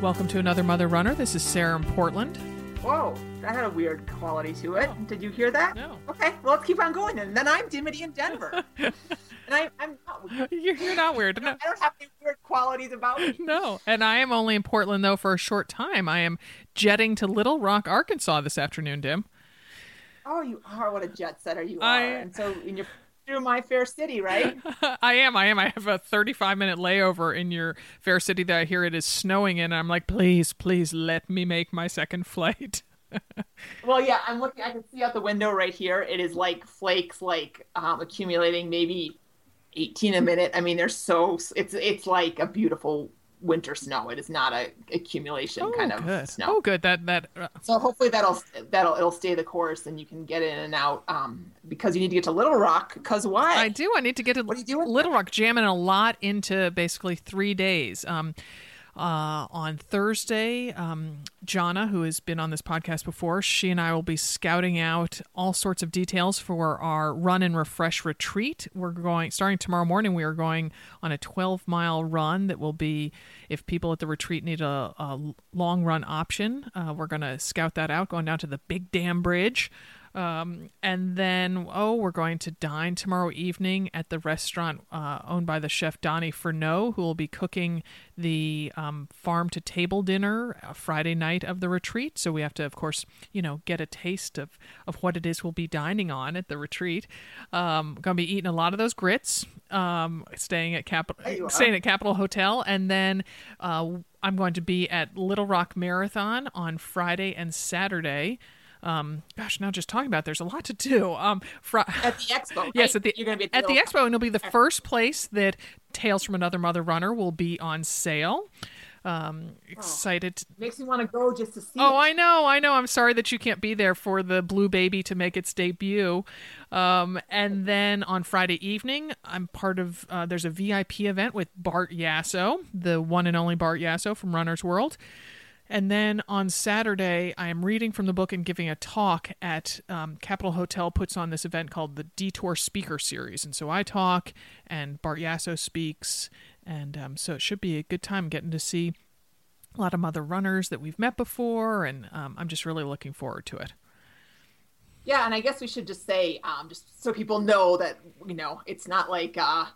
Welcome to another Mother Runner. This is Sarah in Portland. Whoa, that had a weird quality to it. Oh. Did you hear that? No. Okay, well, let's keep on going then. Then I'm Dimity in Denver. and I, I'm not weird. You're, you're not weird. No. I don't have any weird qualities about me. No, and I am only in Portland though for a short time. I am jetting to Little Rock, Arkansas this afternoon, Dim. Oh, you are what a jet setter you are. I- And so in your through my fair city, right? I am. I am. I have a 35 minute layover in your fair city that I hear it is snowing in. And I'm like, please, please let me make my second flight. well, yeah, I'm looking. I can see out the window right here. It is like flakes, like um, accumulating, maybe 18 a minute. I mean, they're so. It's it's like a beautiful winter snow. It is not a accumulation kind of good. snow. Oh, good. That that. Uh, So hopefully that'll that'll it'll stay the course and you can get in and out um, because you need to get to Little Rock. Because why? I do. I need to get to What are you doing Little Rock, jamming a lot into basically three days. Um, uh, on Thursday, um, Jana, who has been on this podcast before, she and I will be scouting out all sorts of details for our run and refresh retreat. We're going starting tomorrow morning. We are going on a 12 mile run that will be, if people at the retreat need a, a long run option, uh, we're going to scout that out. Going down to the Big Dam Bridge. Um, and then, oh, we're going to dine tomorrow evening at the restaurant uh, owned by the chef Donnie Ferneau, who will be cooking the um, farm to table dinner uh, Friday night of the retreat. So we have to, of course, you know, get a taste of, of what it is we'll be dining on at the retreat. Um, going to be eating a lot of those grits, um, staying at Capitol, There you are. staying at Capitol Hotel, and then uh, I'm going to be at Little Rock Marathon on Friday and Saturday. Um, gosh, now just talking about it, there's a lot to do. Um, fr- at the expo. Right? yes, at the you're gonna be at, at the expo, and it'll be the first place that Tales from Another Mother Runner will be on sale. Um, excited. to- Makes me want to go just to see. Oh, it. I know, I know. I'm sorry that you can't be there for the Blue Baby to make its debut. Um, and then on Friday evening, I'm part of. Uh, there's a VIP event with Bart Yasso, the one and only Bart Yasso from Runner's World. And then on Saturday, I am reading from the book and giving a talk at um, Capitol Hotel. Puts on this event called the Detour Speaker Series, and so I talk, and Bart Yasso speaks, and um, so it should be a good time getting to see a lot of mother runners that we've met before, and um, I'm just really looking forward to it. Yeah, and I guess we should just say, um, just so people know that you know it's not like uh,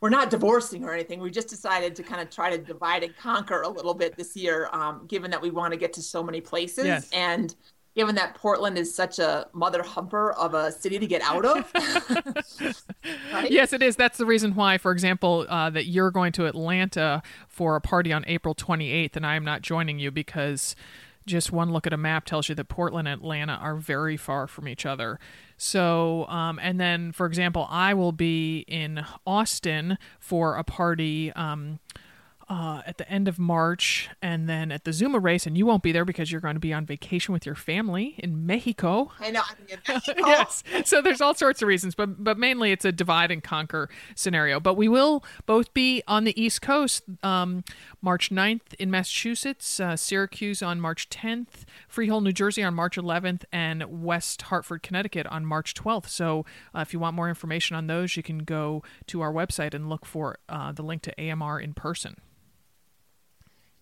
we're not divorcing or anything. We just decided to kind of try to divide and conquer a little bit this year, um, given that we want to get to so many places, Yes. and given that Portland is such a mother humper of a city to get out of. right? Yes, it is. That's the reason why, for example, uh, that you're going to Atlanta for a party on April 28th, and I am not joining you because just one look at a map tells you that Portland and Atlanta are very far from each other. So, um, and then, for example, I will be in Austin for a party. Um, uh, at the end of March, and then at the ZOOMA race, and you won't be there because you're going to be on vacation with your family in Mexico. I know. I mean, that's- oh, yes. So there's all sorts of reasons, but but mainly it's a divide and conquer scenario. But we will both be on the East Coast, um, March 9th in Massachusetts, uh, Syracuse on March 10th, Freehold, New Jersey on March 11th, and West Hartford, Connecticut on March 12th. So uh, if you want more information on those, you can go to our website and look for uh, the link to AMR in person.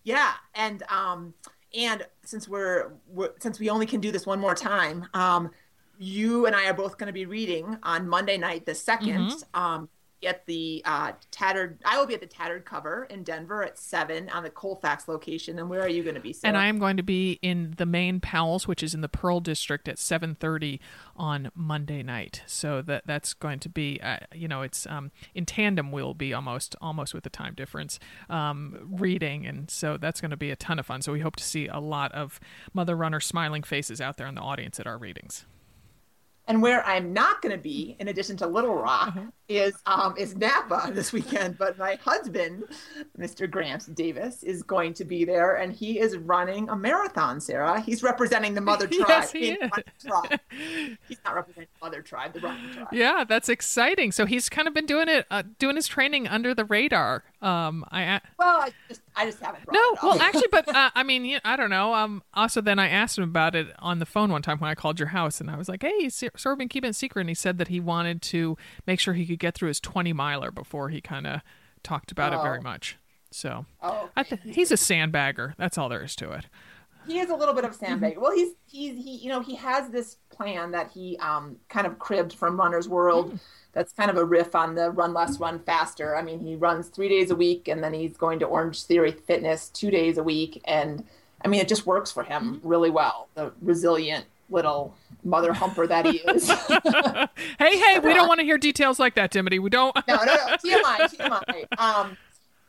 Yeah, and um, and since we're, we're since we only can do this one more time, um, you and I are both going to be reading on Monday night, the 2nd Um, at the uh, tattered. I will be at the tattered cover in Denver at seven on the Colfax location. And where are you going to be? Sarah? And I am going to be in the main Powell's, which is in the Pearl District, at 7:30 on Monday night. So that that's going to be, uh, you know, it's um, in tandem. We'll be almost almost with the time difference um, reading, and so that's going to be a ton of fun. So we hope to see a lot of mother runner smiling faces out there in the audience at our readings. And where I'm not going to be, in addition to Little Rock, is um, is Napa this weekend, but my husband, Mr. Grant Davis, is going to be there, and he is running a marathon. Sarah, he's representing the mother tribe. Yes, he is. tribe. He's not representing the mother tribe, the running tribe. Yeah, that's exciting. So he's kind of been doing it, uh, doing his training under the radar. Um, I Well, I just I just haven't. no, well, actually, but uh, I mean, you- I don't know. Um, also, then I asked him about it on the phone one time when I called your house, and I was like, "Hey, he's sort of been keeping it secret." And he said that he wanted to make sure he could get through his twenty miler before he kind of talked about it very Oh. much. So Oh, I th- he's a sandbagger. That's all there is to it. he is a little bit of a Mm-hmm. sandbag. Well, he's he's he you know he has this plan that he um kind of cribbed from Runner's World. Mm. That's kind of a riff on the run less, run faster. I mean, he runs three days a week, and then he's going to Orange Theory Fitness two days a week, and I mean, it just works for him Mm-hmm. really well. The resilient little mother humper that he is. hey, hey, we don't want to hear details like that, Dimity. We don't. no, no, no. TMI, TMI. Um,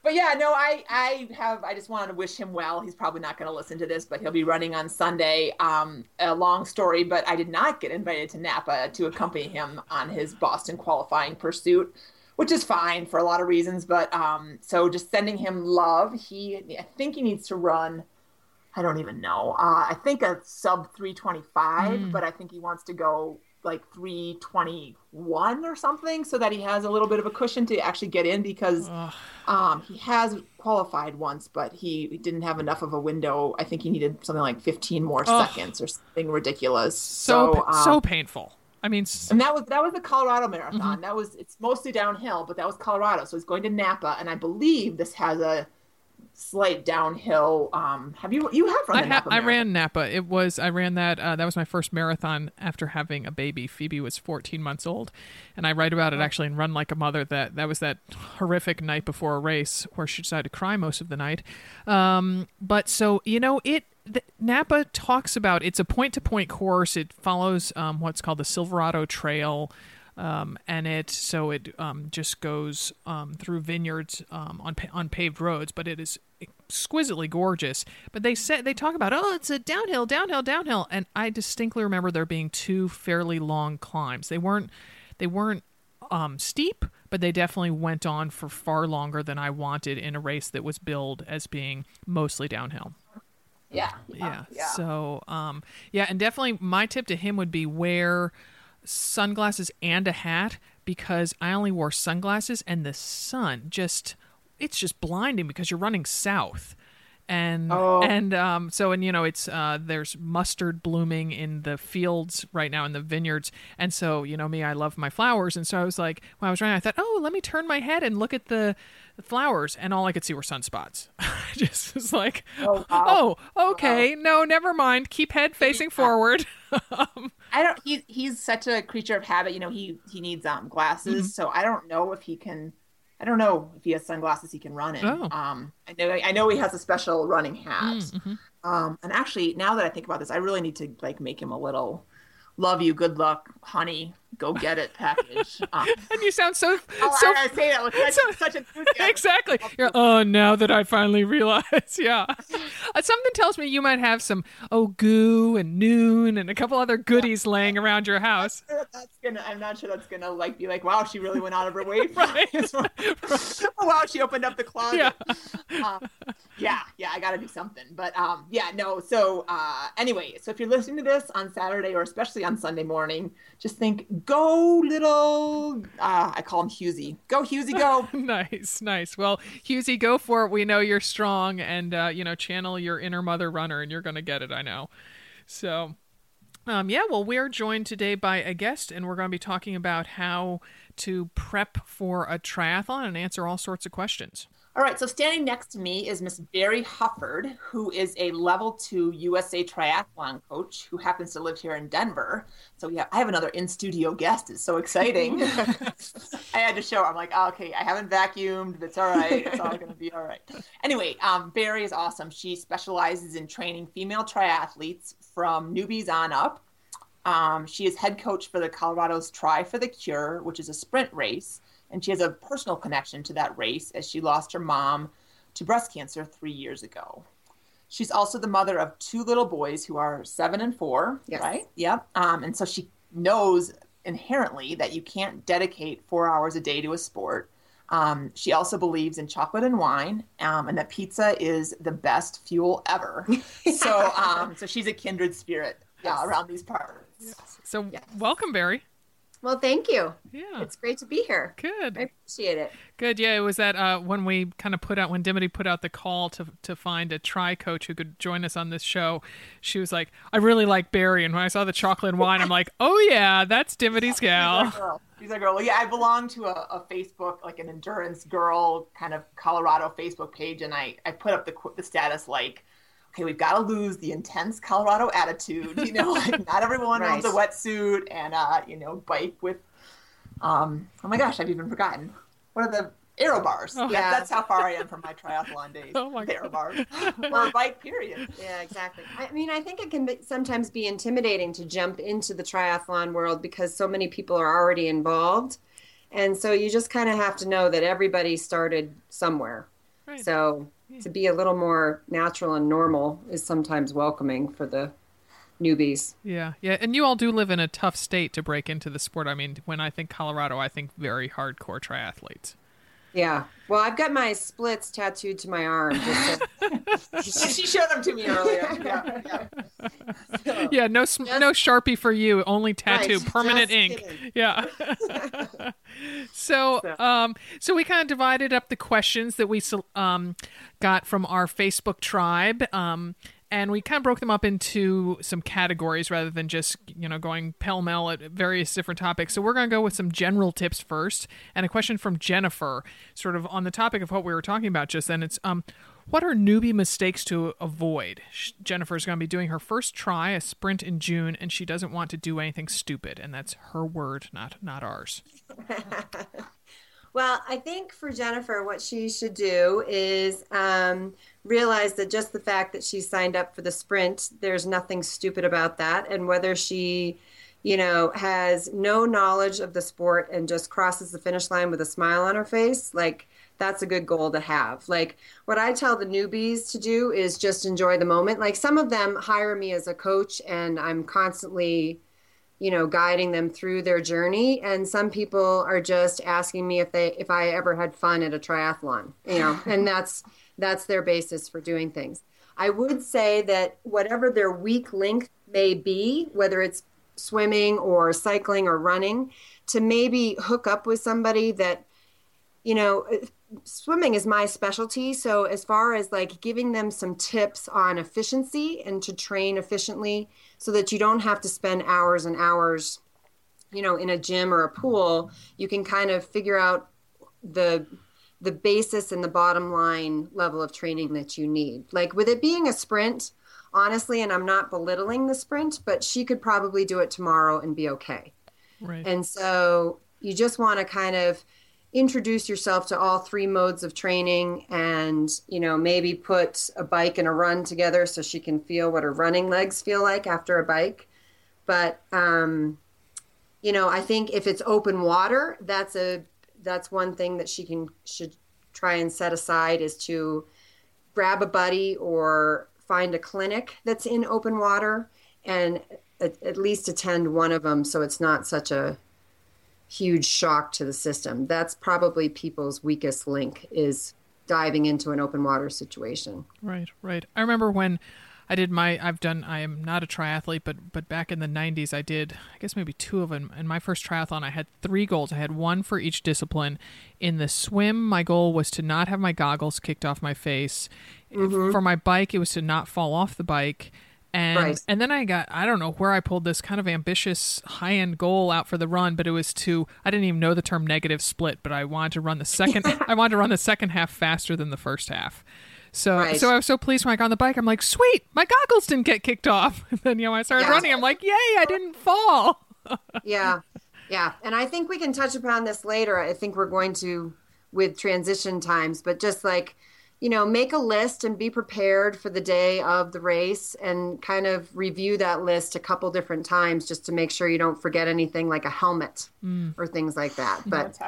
but yeah, no, I, I have, I just wanted to wish him well. He's probably not going to listen to this, but he'll be running on Sunday. Um, a long story, but I did not get invited to Napa to accompany him on his Boston qualifying pursuit, which is fine for a lot of reasons. But um, so just sending him love. He, I think he needs to run. I don't even know. Uh, I think a sub 325, but I think he wants to go like 321 or something so that he has a little bit of a cushion to actually get in because um, he has qualified once, but he didn't have enough of a window. I think he needed something like 15 more Ugh. seconds or something ridiculous. so So, um, so painful. I mean, s- and that was that was the Colorado Marathon. Mm-hmm. That was it's mostly downhill, but that was Colorado. So he's going to Napa, and I believe this has a slight downhill. Um, have you you have run I, ha- Napa? I ran Napa. It was I ran that. Uh, that was my first marathon after having a baby. Phoebe was 14 months old, and I write about it actually in Run Like a Mother. That that was that horrific night before a race where she decided to cry most of the night. Um, but so you know it. The, Napa talks about it's a point to point course. It follows um, what's called the Silverado Trail. Um, and it so it um, just goes um, through vineyards um, on on paved roads, but it is exquisitely gorgeous. But they said they talk about oh, it's a downhill, downhill, downhill, and I distinctly remember there being two fairly long climbs. They weren't they weren't um, steep, but they definitely went on for far longer than I wanted in a race that was billed as being mostly downhill. Yeah, Yeah. yeah. So, um, yeah, and definitely my tip to him would be wear sunglasses and a hat because I only wore sunglasses and the sun just it's just blinding because you're running south. And Oh. and um so and you know it's uh there's mustard blooming in the fields right now in the vineyards and so you know me I love my flowers and so I was like when I was running I thought oh let me turn my head and look at the flowers and all I could see were sunspots. I just was like Oh, wow. oh okay no never mind keep head facing forward. I don't. He's he's such a creature of habit. You know, he he needs um glasses. Mm-hmm. So I don't know if he can. I don't know if he has sunglasses he can run in. Oh. Um, I know I know he has a special running hat. Mm-hmm. Um, and actually, now that I think about this, I really need to like make him a little "love you, good luck, honey, go get it" package. Um, and you sound so oh, so I, I say that with such, so- such enthusiasm. exactly. You're, oh, now that I finally realize, yeah. Uh, Something tells me you might have some oh GU and Nuun and a couple other goodies laying around your house. That's gonna. I'm not sure that's gonna like be like, wow, she really went out of her way. For Right. this one. oh, wow, she opened up the closet. Yeah. um, yeah, yeah, I got to do something. But um, yeah, no. So uh, anyway, so if you're listening to this on Saturday or especially on Sunday morning, just think, go little. Uh, I call him Husey. Go Husey, go. nice, nice. Well, Husey, go for it. We know you're strong, and uh, you know, channel your inner mother runner, and you're gonna get it. I know. So, um, yeah. Well, we're joined today by a guest, and we're going to be talking about how to prep for a triathlon and answer all sorts of questions. All right, so standing next to me is Miss Barrie Hufford, who is a level two USA triathlon coach who happens to live here in Denver. So yeah, I have another in studio guest. It's so exciting. I had to show. her. I'm like, oh, okay, I haven't vacuumed. It's all right. It's all going to be all right. Anyway, um, Barrie is awesome. She specializes in training female triathletes from newbies on up. Um, she is head coach for the Colorado's Tri for the Cure, which is a sprint race and she has a personal connection to that race as she lost her mom to breast cancer three years ago. She's also the mother of two little boys who are seven and four, Yes. right? Yep. Um, and so she knows inherently that you can't dedicate four hours a day to a sport. Um, she also believes in chocolate and wine, um, and that pizza is the best fuel ever. so, um, so she's a kindred spirit yeah, around these parts. Yes. So, yes. welcome, Barrie. Well, thank you. Yeah. It's great to be here. Good. I appreciate it. Good. Yeah, it was that uh, when we kind of put out when Dimity put out the call to to find a tri coach who could join us on this show. She was like, "I really like Barrie," and when I saw the chocolate and wine, I'm like, "Oh yeah, that's Dimity's gal." She's a girl. Yeah, I belong to a, a, Facebook, like an endurance girl kind of Colorado Facebook page, and I I put up the the status like okay, we've got to lose the intense Colorado attitude. You know, like not everyone right. owns a wetsuit and, uh, you know, bike with, um, oh my gosh, I've even forgotten. What are the aero bars? Oh, yeah. That's how far I am from my triathlon days. Oh my aero bars. or a bike, period. Yeah, exactly. I mean, I think it can be, sometimes be intimidating to jump into the triathlon world because so many people are already involved. And so you just kind of have to know that everybody started somewhere. Right. So to be a little more natural and normal is sometimes welcoming for the newbies. Yeah, yeah, and you all do live in a tough state to break into the sport. I mean, when I think Colorado, I think very hardcore triathletes. Yeah. Well, I've got my splits tattooed to my arm. She showed them to me earlier. Yeah, yeah. So, yeah no, just... no sharpie for you. Only tattoo, right, permanent ink. Kidding. Yeah. So, um, so we kind of divided up the questions that we um got from our Facebook tribe. Um, and we kind of broke them up into some categories rather than just you know going pell mell at various different topics. So we're going to go with some general tips first, and a question from Jennifer, sort of on the topic of what we were talking about just then. It's um, what are newbie mistakes to avoid? Jennifer's going to be doing her first try, a sprint in June, and she doesn't want to do anything stupid, and that's her word, not not ours. well, I think for Jennifer, what she should do is. Um, realize that just the fact that she signed up for the sprint, there's nothing stupid about that. And whether she, you know, has no knowledge of the sport and just crosses the finish line with a smile on her face, like that's a good goal to have. Like what I tell the newbies to do is just enjoy the moment. Like some of them hire me as a coach and I'm constantly you know guiding them through their journey and some people are just asking me if they if i ever had fun at a triathlon you know and that's that's their basis for doing things. I would say that whatever their weak link may be, whether it's swimming or cycling or running, to maybe hook up with somebody that, you know, swimming is my specialty. So, as far as like giving them some tips on efficiency and to train efficiently so that you don't have to spend hours and hours, you know, in a gym or a pool, you can kind of figure out the the basis and the bottom line level of training that you need. Like with it being a sprint, honestly, and I'm not belittling the sprint, but she could probably do it tomorrow and be okay. Right. And so you just want to kind of introduce yourself to all three modes of training and you know maybe put a bike and a run together so she can feel what her running legs feel like after a bike. But um you know i think if it's open water that's a that's one thing that she can should try and set aside is to grab a buddy or find a clinic that's in open water and at, at least attend one of them so it's not such a huge shock to the system. That's probably people's weakest link is diving into an open water situation. Right right. I remember when I did my I've done I am not a triathlete but but back in the 90s I did I guess maybe two of them in my first triathlon I had three goals. I had one for each discipline. In the swim my goal was to not have my goggles kicked off my face. Mm-hmm. for my bike it was to not fall off the bike and right. and then I got I don't know where I pulled this kind of ambitious high end goal out for the run, but it was to I didn't even know the term negative split, but I wanted to run the second I wanted to run the second half faster than the first half. So right. so I was so pleased when I got on the bike. I'm like, sweet, my goggles didn't get kicked off. And then you know I started yeah. running. I'm like, yay, I didn't fall. yeah, yeah. And I think we can touch upon this later. I think we're going to with transition times, but just like you know, make a list and be prepared for the day of the race and kind of review that list a couple different times just to make sure you don't forget anything like a helmet mm. or things like that. But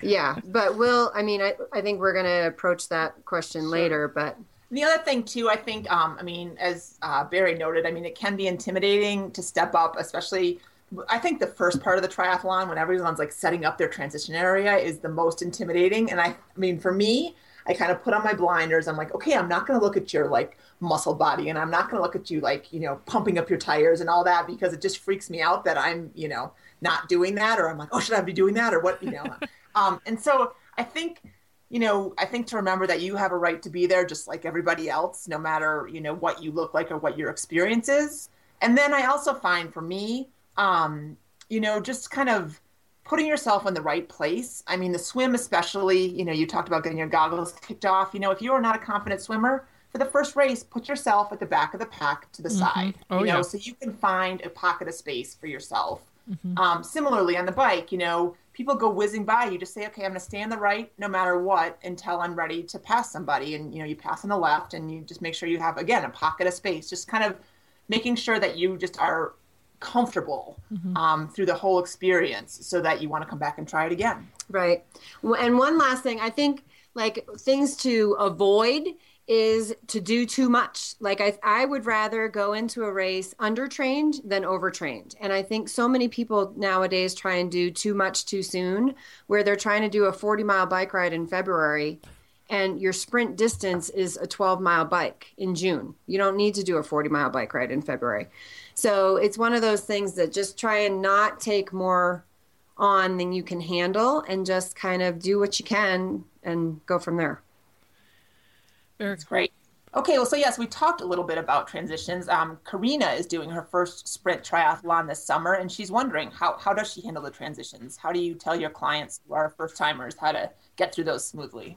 yeah, but we'll, I mean, I, I think we're going to approach that question sure. later, but. The other thing too, I think, um, I mean, as uh, Barrie noted, I mean, it can be intimidating to step up, especially I think the first part of the triathlon, when everyone's like setting up their transition area, is the most intimidating. And I, I mean, for me, I kind of put on my blinders. I'm like, okay, I'm not going to look at your like muscle body and I'm not going to look at you like, you know, pumping up your tires and all that because it just freaks me out that I'm, you know, not doing that or I'm like, oh, should I be doing that or what, you know? um, and so I think, you know, I think to remember that you have a right to be there just like everybody else, no matter, you know, what you look like or what your experience is. And then I also find for me, um, you know, just kind of putting yourself in the right place. I mean, the swim, especially, you know, you talked about getting your goggles kicked off. You know, if you are not a confident swimmer, for the first race, put yourself at the back of the pack to the mm-hmm. side, oh, you know, yeah. so you can find a pocket of space for yourself. Mm-hmm. Um, similarly, on the bike, you know, people go whizzing by. You just say, okay, I'm going to stay on the right no matter what until I'm ready to pass somebody. And, you know, you pass on the left and you just make sure you have, again, a pocket of space, just kind of making sure that you just are comfortable mm-hmm. um, through the whole experience so that you want to come back and try it again. Right. And one last thing, I think like things to avoid is to do too much. Like I, I would rather go into a race undertrained than overtrained. And I think so many people nowadays try and do too much too soon, where they're trying to do a 40 mile bike ride in February and your sprint distance is a 12 mile bike in June. You don't need to do a 40 mile bike ride in February. So it's one of those things that just try and not take more on than you can handle and just kind of do what you can and go from there. That's great. Okay, well, so yes, we talked a little bit about transitions. Um, Karina is doing her first sprint triathlon this summer, and she's wondering how, how does she handle the transitions? How do you tell your clients who are first timers how to get through those smoothly?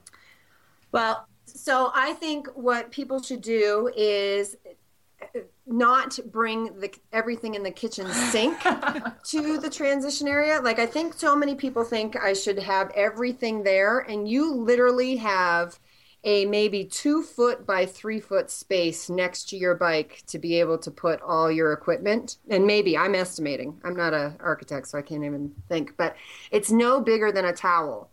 Well, so I think what people should do is not bring the everything in the kitchen sink to the transition area. Like I think so many people think I should have everything there, and you literally have a maybe two foot by three foot space next to your bike to be able to put all your equipment. And maybe I'm estimating. I'm not an architect, so I can't even think, but it's no bigger than a towel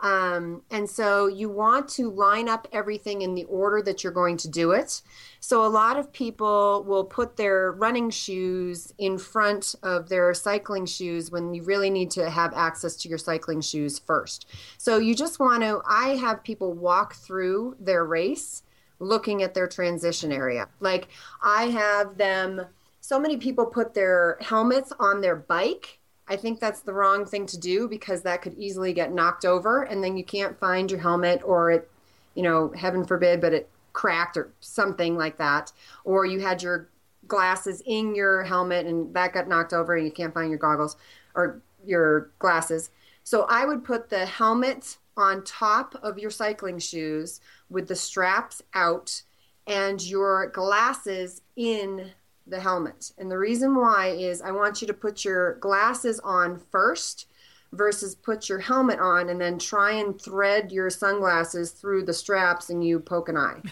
um, and so you want to line up everything in the order that you're going to do it. So a lot of people will put their running shoes in front of their cycling shoes when you really need to have access to your cycling shoes first. So you just want to, I have people walk through their race looking at their transition area. Like I have them, so many people put their helmets on their bike I think that's the wrong thing to do because that could easily get knocked over and then you can't find your helmet or it, you know, heaven forbid, but it cracked or something like that. Or you had your glasses in your helmet and that got knocked over and you can't find your goggles or your glasses. So I would put the helmet on top of your cycling shoes with the straps out and your glasses in the helmet. And the reason why is I want you to put your glasses on first versus put your helmet on and then try and thread your sunglasses through the straps and you poke an eye.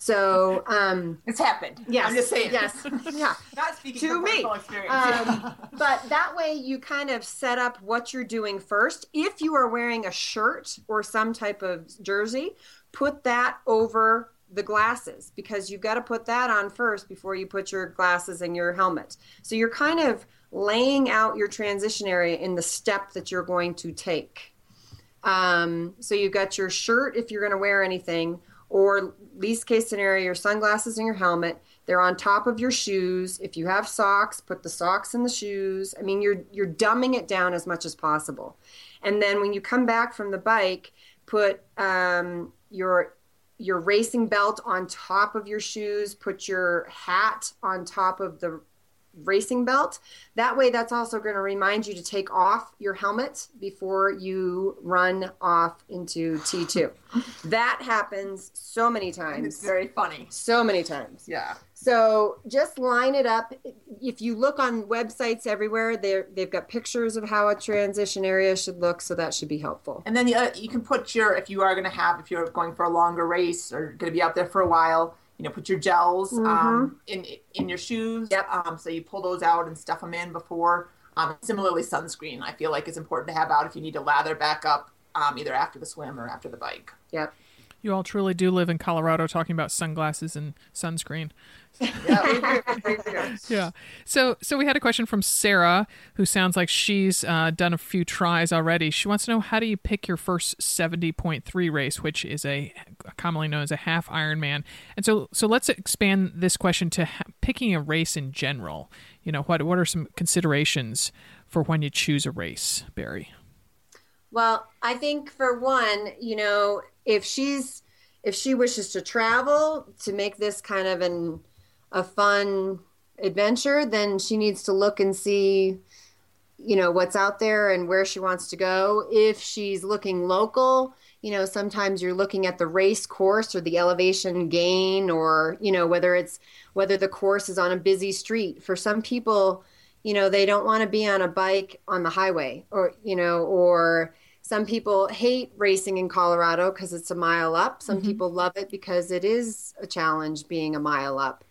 So um, it's happened. Yes, I'm just saying. Yes, yeah. Not speaking to me. Um, but that way, you kind of set up what you're doing first. If you are wearing a shirt or some type of jersey, put that over the glasses because you've got to put that on first before you put your glasses and your helmet. So you're kind of laying out your transition area in the step that you're going to take. Um, so you've got your shirt if you're going to wear anything, or least case scenario, your sunglasses and your helmet. They're on top of your shoes. If you have socks, put the socks in the shoes. I mean, you're you're dumbing it down as much as possible. And then when you come back from the bike, put um, your your racing belt on top of your shoes, put your hat on top of the racing belt. That way, that's also going to remind you to take off your helmet before you run off into T2. that happens so many times. it's very funny. So many times. Yeah. So just line it up. If you look on websites everywhere, they they've got pictures of how a transition area should look, so that should be helpful. And then the, uh, you can put your if you are going to have if you're going for a longer race or going to be out there for a while, you know, put your gels um, mm-hmm. um, in in your shoes. Yep. Um, so you pull those out and stuff them in before. Um, similarly, sunscreen I feel like is important to have out if you need to lather back up um, either after the swim or after the bike. Yep. You all truly do live in Colorado talking about sunglasses and sunscreen. Yeah, we do. We do. Yeah. So so we had a question from Sarah who sounds like she's uh, done a few tries already. She wants to know how do you pick your first 70.3 race, which is a commonly known as a half Ironman. And so so let's expand this question to ha- picking a race in general. You know, what what are some considerations for when you choose a race, Barrie? Well, I think for one, you know, if she's if she wishes to travel to make this kind of an a fun adventure, then she needs to look and see you know what's out there and where she wants to go. If she's looking local, you know, sometimes you're looking at the race course or the elevation gain or, you know, whether it's whether the course is on a busy street. For some people, you know, they don't want to be on a bike on the highway or, you know, or some people hate racing in Colorado because it's a mile up. Some mm-hmm. people love it because it is a challenge being a mile up.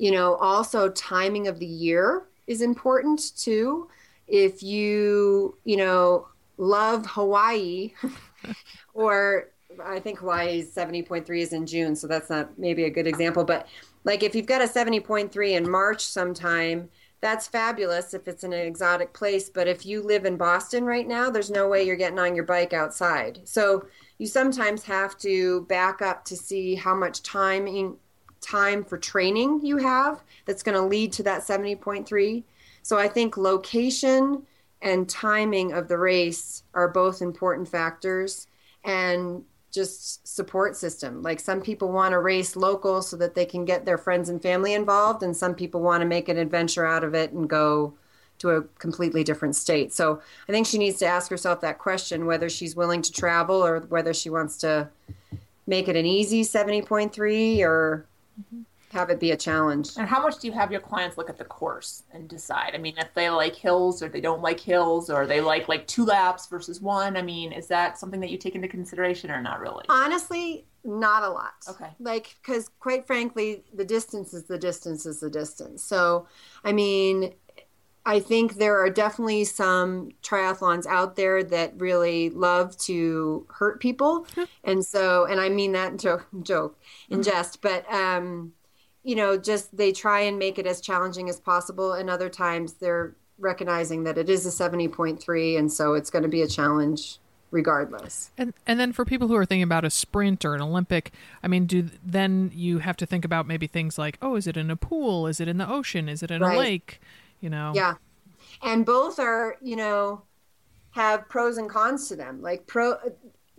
You know, also timing of the year is important too. If you, you know, love Hawaii or I think Hawaii's 70.3 is in June, so that's not maybe a good example, but like if you've got a 70.3 in March sometime, that's fabulous if it's in an exotic place. But if you live in Boston right now, there's no way you're getting on your bike outside. So you sometimes have to back up to see how much time in, time for training you have that's going to lead to that 70.3. So I think location and timing of the race are both important factors and just support system. Like some people want to race local so that they can get their friends and family involved, and some people want to make an adventure out of it and go to a completely different state. So I think she needs to ask herself that question whether she's willing to travel or whether she wants to make it an easy 70.3 or Mm-hmm. have it be a challenge. And how much do you have your clients look at the course and decide? I mean, if they like hills or they don't like hills or they like like two laps versus one, I mean, is that something that you take into consideration or not really? Honestly, not a lot. Okay. Like, because quite frankly, the distance is the distance is the distance. So, I mean, I think there are definitely some triathlons out there that really love to hurt people, and so, and I mean that in joke, joke in jest, but um, you know, just they try and make it as challenging as possible, and other times they're recognizing that it is a seventy point three, and so it's going to be a challenge regardless. And and then for people who are thinking about a sprint or an Olympic, I mean, do then you have to think about maybe things like, oh, is it in a pool? Is it in the ocean? Is it in Right. a lake? You know. Yeah. And both are, you know, have pros and cons to them. Like pro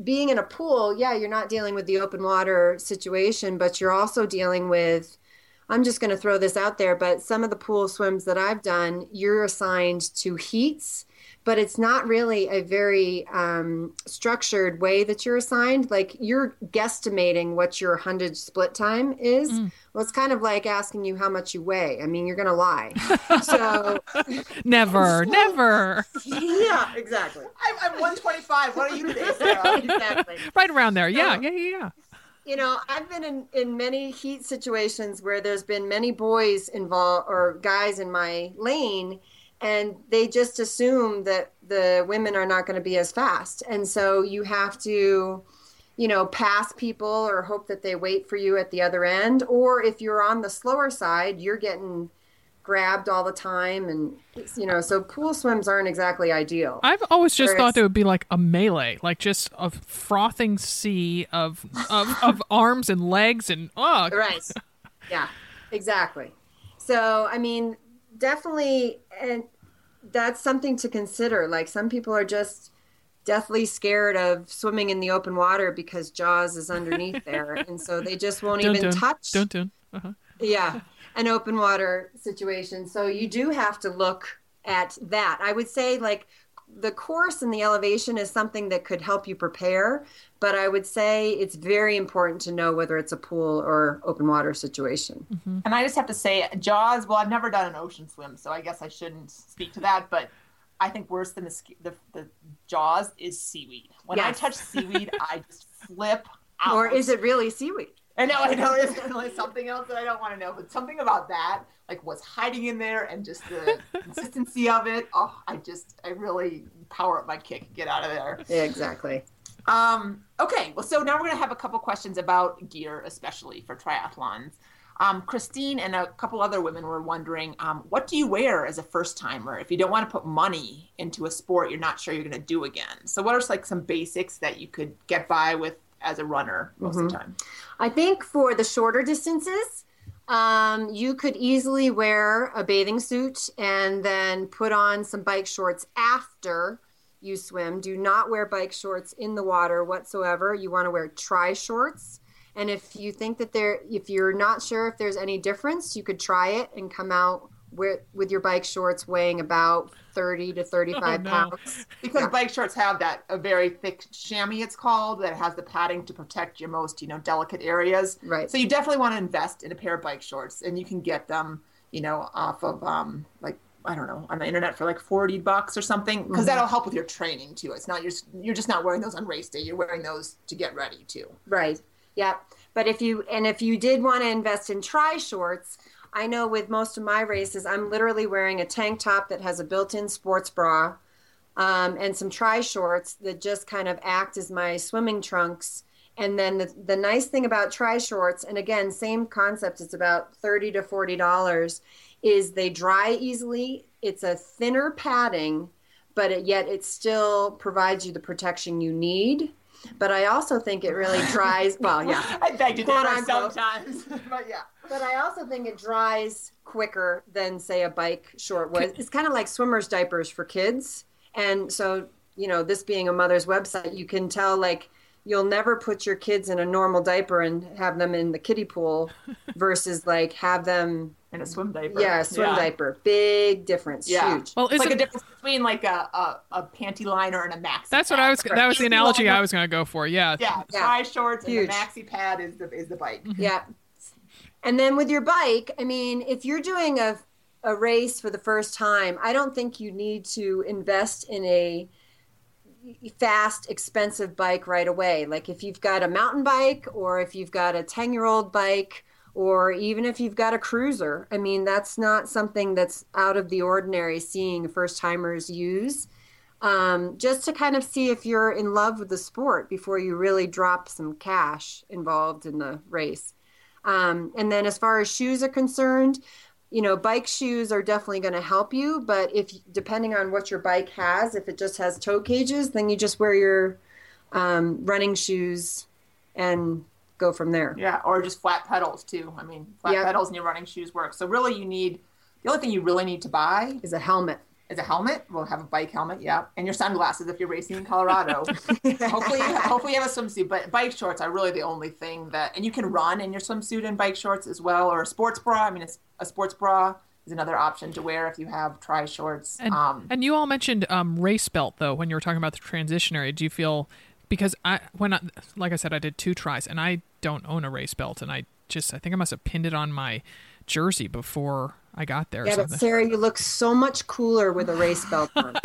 being in a pool, yeah, you're not dealing with the open water situation, but you're also dealing with I'm just going to throw this out there, but some of the pool swims that I've done, you're assigned to heats, but it's not really a very um, structured way that you're assigned. Like you're guesstimating what your 100 split time is. Well, it's kind of like asking you how much you weigh. I mean, you're going to lie. so, Never, never. yeah, exactly. I'm, I'm 125. What are you today, Sarah? exactly. Right around there. Yeah, Oh. yeah, yeah, yeah. You know, I've been in, in many heat situations where there's been many boys involved or guys in my lane, and they just assume that the women are not going to be as fast. And so you have to, you know, pass people or hope that they wait for you at the other end. Or if you're on the slower side, you're getting grabbed all the time. And, you know, so pool swims aren't exactly ideal. I've always just Whereas- thought it would be like a melee, like just a frothing sea of of, of arms and legs and oh, right yeah exactly so i mean definitely and that's something to consider like some people are just deathly scared of swimming in the open water because jaws is underneath there and so they just won't even touch dun, dun. Uh-huh. yeah an open water situation so you do have to look at that i would say like the course and the elevation is something that could help you prepare but i would say it's very important to know whether it's a pool or open water situation mm-hmm. And I just have to say, Jaws. Well, I've never done an ocean swim, so I guess I shouldn't speak to that. But I think worse than the the, the Jaws is seaweed. When I touch seaweed, I just flip out. or is it really seaweed I know, I know. It's like something else that I don't want to know, but something about that, like what's hiding in there, and just the consistency of it. Oh, I just, I really power up my kick, get out of there. yeah, exactly Um, okay, well, so now we're going to have a couple questions about gear, especially for triathlons. Um, Christine and a couple other women were wondering, um, what do you wear as a first timer if you don't want to put money into a sport you're not sure you're going to do again? So, what are like some basics that you could get by with as a runner most mm-hmm. of the time? I think for the shorter distances, um, you could easily wear a bathing suit and then put on some bike shorts after you swim. Do not wear bike shorts in the water whatsoever. You want to wear tri shorts and if you think that there, if you're not sure if there's any difference, you could try it and come out with with your bike shorts weighing about 30 to 35 oh, no. pounds. Because yeah. bike shorts have that a very thick chamois, it's called, that has the padding to protect your most, you know, delicate areas. Right. So you definitely want to invest in a pair of bike shorts, and you can get them, you know, off of um like I don't know on the internet for like 40 bucks or something because mm-hmm. that'll help with your training too. It's not you're you're just not wearing those on race day. You're wearing those to get ready too. Right. Yeah. But if you and if you did want to invest in tri shorts, I know with most of my races, I'm literally wearing a tank top that has a built-in sports bra, um, and some tri shorts that just kind of act as my swimming trunks. And then the, the nice thing about tri shorts, and again, same concept, it's about thirty to forty dollars, is they dry easily. It's a thinner padding, but it, yet it still provides you the protection you need but I also think it really dries. Well, yeah, I beg to differ sometimes, but yeah. But I also think it dries quicker than say a bike short was. It's kind of like swimmers' diapers for kids, and so you know, this being a mother's website, you can tell like you'll never put your kids in a normal diaper and have them in the kiddie pool versus like have them in a swim diaper. Yeah, a swim yeah. diaper. Big difference. Yeah. Huge. Well, it's like a difference between like a, a, a panty liner and a maxi. That's what I was. That was the analogy I was going to go for. Yeah. Yeah. Tri shorts Huge. and the maxi pad is the is the bike. Mm-hmm. Yeah. And then with your bike, I mean, if you're doing a a race for the first time, I don't think you need to invest in a fast, expensive bike right away. Like if you've got a mountain bike or if you've got a 10 year old bike or even if you've got a cruiser. I mean, that's not something that's out of the ordinary seeing first timers use. Um, just to kind of see if you're in love with the sport before you really drop some cash involved in the race. Um, and then as far as shoes are concerned, you know, bike shoes are definitely going to help you. But if depending on what your bike has, if it just has toe cages, then you just wear your um, running shoes and go from there. Yeah, or just flat pedals too. I mean, flat yep. pedals in your running shoes work. So really, you need the only thing you really need to buy is a helmet. Is a helmet. We'll have a bike helmet, yeah, and your sunglasses if you're racing in Colorado. hopefully, hopefully you have a swimsuit. But bike shorts are really the only thing that, and you can run in your swimsuit and bike shorts as well, or a sports bra. I mean, it's a sports bra is another option to wear if you have tri shorts. And, um, and you all mentioned um, race belt though when you were talking about the transition area. Do you feel because I when I, like I said I did two tries and I don't own a race belt and I just I think I must have pinned it on my jersey before I got there. Yeah, but Sarah, you look so much cooler with a race belt on.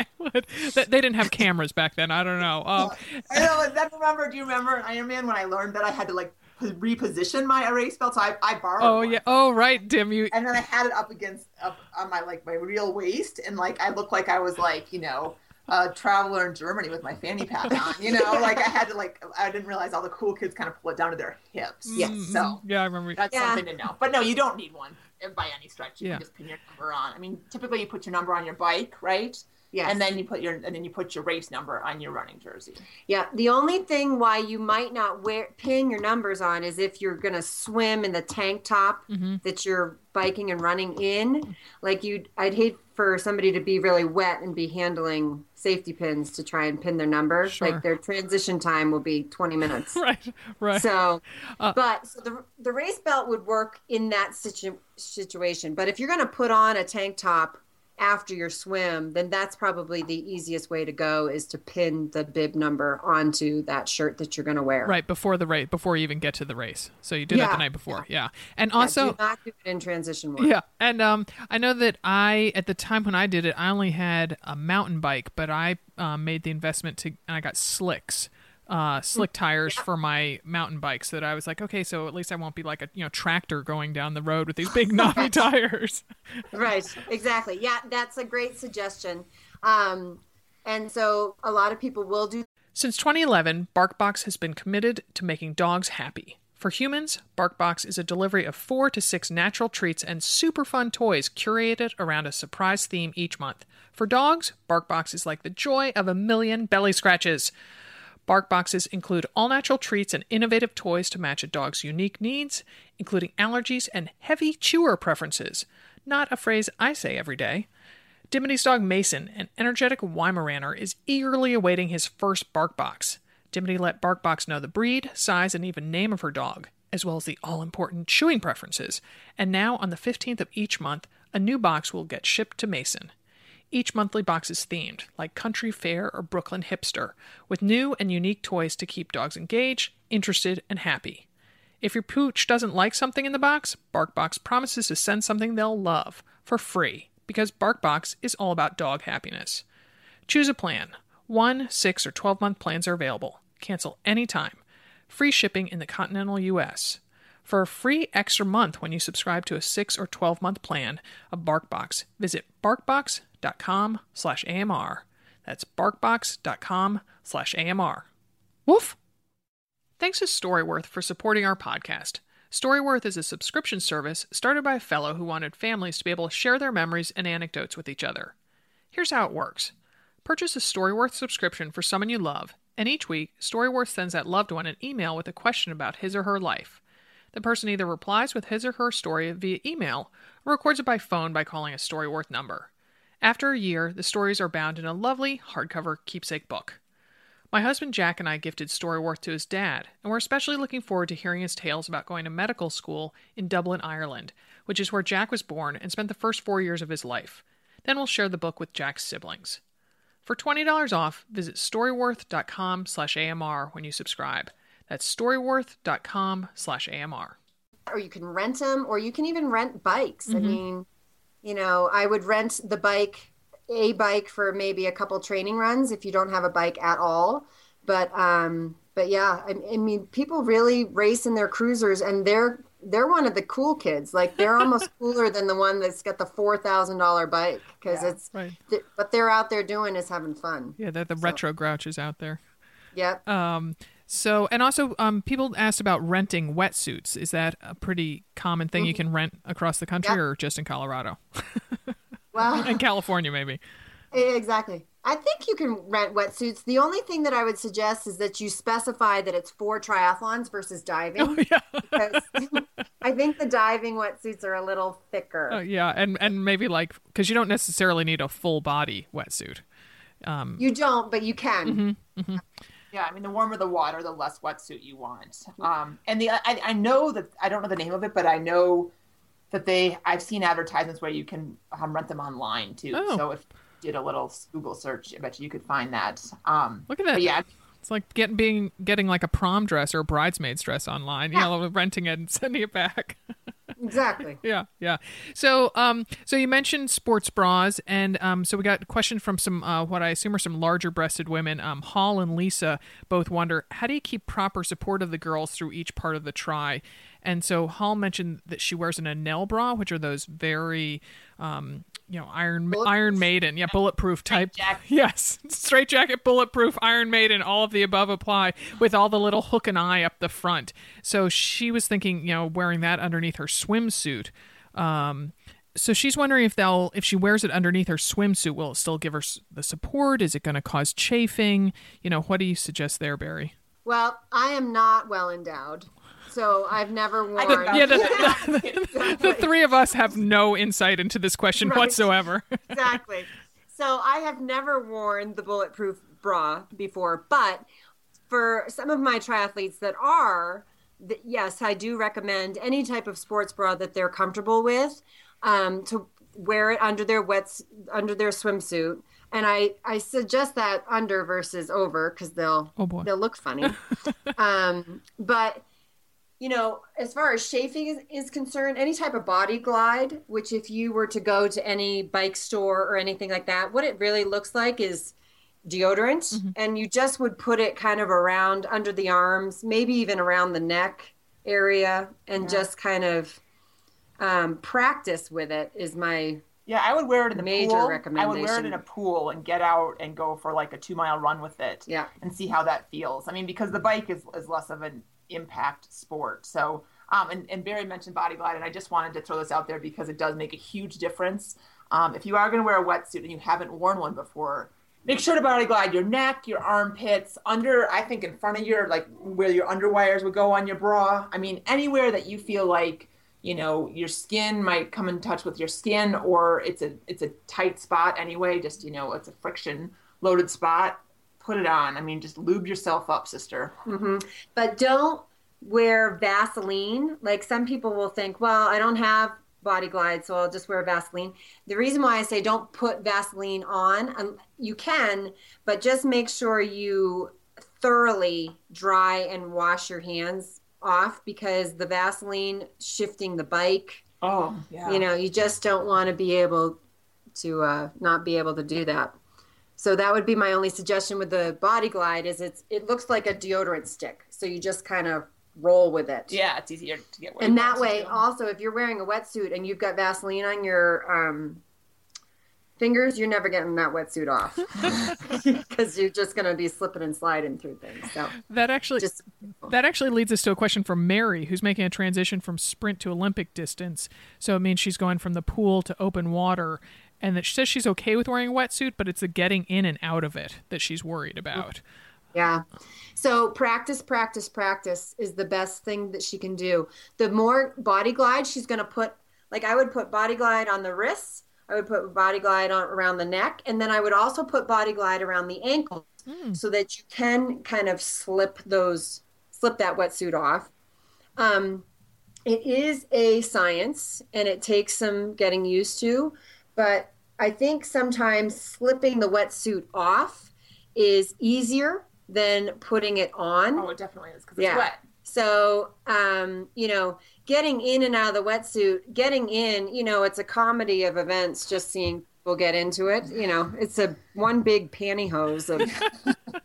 they didn't have cameras back then. I don't know. Um, I know. That remember? Do you remember Iron Man when I learned that I had to like reposition my race belt? So I, I borrowed. Oh one. yeah. Oh right, Dim. You. And then I had it up against up on my like my real waist, and like I looked like I was like you know a traveler in Germany with my fanny pack on. You know, like I had to like I didn't realize all the cool kids kind of pull it down to their hips. Yes. Mm-hmm. So yeah, I remember. That's yeah. something to know. But no, you don't need one by any stretch. You yeah. can just pin your number on. I mean, typically you put your number on your bike, right? Yes. And then you put your and then you put your race number on your running jersey. Yeah. The only thing why you might not wear pin your numbers on is if you're gonna swim in the tank top mm-hmm. that you're biking and running in. Like you I'd hate for somebody to be really wet and be handling safety pins to try and pin their number. Sure. Like their transition time will be 20 minutes. right, right. So, uh, but so the, the race belt would work in that situ- situation. But if you're going to put on a tank top after your swim, then that's probably the easiest way to go is to pin the bib number onto that shirt that you're going to wear. Right before the race, before you even get to the race. So you do yeah, that the night before, yeah. yeah. And also, yeah, do not do it in transition work. Yeah, and um, I know that I at the time when I did it, I only had a mountain bike, but I uh, made the investment to, and I got slicks uh, slick tires for my mountain bikes that I was like, okay, so at least I won't be like a you know tractor going down the road with these big knobby tires. right, exactly. Yeah, that's a great suggestion. Um, and so a lot of people will do Since 2011, BarkBox has been committed to making dogs happy. For humans, BarkBox is a delivery of four to six natural treats and super fun toys curated around a surprise theme each month. For dogs, BarkBox is like the joy of a million belly scratches. Bark boxes include all natural treats and innovative toys to match a dog's unique needs, including allergies and heavy chewer preferences. Not a phrase I say every day. Dimity's dog Mason, an energetic Weimaraner, is eagerly awaiting his first bark box. Dimity let BarkBox know the breed, size, and even name of her dog, as well as the all important chewing preferences. And now, on the 15th of each month, a new box will get shipped to Mason. Each monthly box is themed, like country fair or Brooklyn hipster, with new and unique toys to keep dogs engaged, interested, and happy. If your pooch doesn't like something in the box, BarkBox promises to send something they'll love for free because BarkBox is all about dog happiness. Choose a plan. One, six, or 12 month plans are available. Cancel anytime. Free shipping in the continental U.S. For a free extra month when you subscribe to a 6 or 12 month plan of BarkBox, visit barkbox.com slash AMR. That's barkbox.com slash AMR. Woof! Thanks to Storyworth for supporting our podcast. Storyworth is a subscription service started by a fellow who wanted families to be able to share their memories and anecdotes with each other. Here's how it works purchase a Storyworth subscription for someone you love, and each week, Storyworth sends that loved one an email with a question about his or her life. The person either replies with his or her story via email or records it by phone by calling a Storyworth number. After a year, the stories are bound in a lovely hardcover keepsake book. My husband Jack and I gifted Storyworth to his dad, and we're especially looking forward to hearing his tales about going to medical school in Dublin, Ireland, which is where Jack was born and spent the first four years of his life. Then we'll share the book with Jack's siblings. For $20 off, visit storyworth.com slash AMR when you subscribe. That's storyworth.com slash AMR. Or you can rent them, or you can even rent bikes. Mm-hmm. I mean, you know, I would rent the bike a bike for maybe a couple training runs if you don't have a bike at all. But um, but yeah, I, I mean, people really race in their cruisers, and they're they're one of the cool kids. Like they're almost cooler than the one that's got the four thousand dollar bike because yeah, it's right. th- what they're out there doing is having fun. Yeah, they're the so. retro grouches out there. Yep. Um. So, and also, um, people asked about renting wetsuits. Is that a pretty common thing mm-hmm. you can rent across the country, yep. or just in Colorado? Well, in California, maybe. Exactly. I think you can rent wetsuits. The only thing that I would suggest is that you specify that it's for triathlons versus diving. Oh, yeah. because I think the diving wetsuits are a little thicker. Oh, yeah, and and maybe like because you don't necessarily need a full body wetsuit. Um, you don't, but you can. Mm-hmm, mm-hmm. Yeah, I mean, the warmer the water, the less wetsuit you want. Um, and the I, I know that I don't know the name of it, but I know that they I've seen advertisements where you can um, rent them online too. Oh. So if you did a little Google search, I bet you could find that. Um, Look at that! Yeah, it's like getting being getting like a prom dress or a bridesmaid's dress online. Yeah. You know, renting it and sending it back. exactly. yeah, yeah. So, um, so you mentioned sports bras, and um, so we got a question from some uh, what I assume are some larger-breasted women. Um, Hall and Lisa both wonder how do you keep proper support of the girls through each part of the tri. And so Hall mentioned that she wears an Enell bra, which are those very, um, you know, Iron Iron Maiden, yeah, bulletproof type. Yes, straight jacket, bulletproof, Iron Maiden, all of the above apply with all the little hook and eye up the front. So she was thinking, you know, wearing that underneath her swimsuit. Um, so she's wondering if they'll if she wears it underneath her swimsuit, will it still give her the support? Is it going to cause chafing? You know, what do you suggest there, Barrie? Well, I am not well endowed so I've never worn. yeah, the, the, the, the, three of us have no insight into this question right. whatsoever. exactly. So I have never worn the bulletproof bra before, but for some of my triathletes that are, yes, I do recommend any type of sports bra that they're comfortable with um, to wear it under their wets under their swimsuit and I I suggest that under versus over because they'll oh they'll look funny. um, but you know, as far as chafing is, is, concerned, any type of body glide, which if you were to go to any bike store or anything like that, what it really looks like is deodorant. Mm-hmm. And you just would put it kind of around under the arms, maybe even around the neck area, and yeah. just kind of um, practice with it is my Yeah, I would wear it in the Major pool. I would wear it in a pool and get out and go for like a two mile run with it. Yeah. And see how that feels. I mean, because the bike is, is less of an impact sport. So, um, and, and Barrie mentioned Body Glide, and I just wanted to throw this out there because it does make a huge difference. Um, if you are going to wear a wetsuit and you haven't worn one before, make sure to body glide your neck, your armpits, under, I think in front of your, like where your underwires would go on your bra. I mean, anywhere that you feel like, you know, your skin might come in touch with your skin or it's a, it's a tight spot anyway, just, you know, it's a friction loaded spot, put it on. I mean, just lube yourself up, sister. But don't wear Vaseline. Like some people will think, well, I don't have body glide, so I'll just wear Vaseline. The reason why I say don't put Vaseline on, um, you can, but just make sure you thoroughly dry and wash your hands off because the Vaseline shifting the bike, Oh, yeah. you know, you just don't want to be able to uh, not be able to do that. So that would be my only suggestion with the body glide is it's it looks like a deodorant stick. So you just kind of roll with it. yeah, it's easier to get. where And that way to. also if you're wearing a wetsuit and you've got Vaseline on your um, fingers, you're never getting that wetsuit off. Because you're just gonna be slipping and sliding through things. So That actually just that actually leads us to a question from Mary, who's making a transition from sprint to Olympic distance. So it means she's going from the pool to open water, and that she says she's okay with wearing a wetsuit, but it's the getting in and out of it that she's worried about. Yeah. So practice, practice, practice is the best thing that she can do. The more body glide she's going to put, like I would put body glide on the wrists, I would put body glide on around the neck, and then I would also put body glide around the ankles so that you can kind of slip those, slip that wetsuit off. Um, it is a science and it takes some getting used to, but I think sometimes slipping the wetsuit off is easier than putting it on. Oh, it definitely is because Yeah. it's wet. So, um, you know, getting in and out of the wetsuit, getting in, you know, it's a comedy of events just seeing people get into it. You know, it's a one big pantyhose of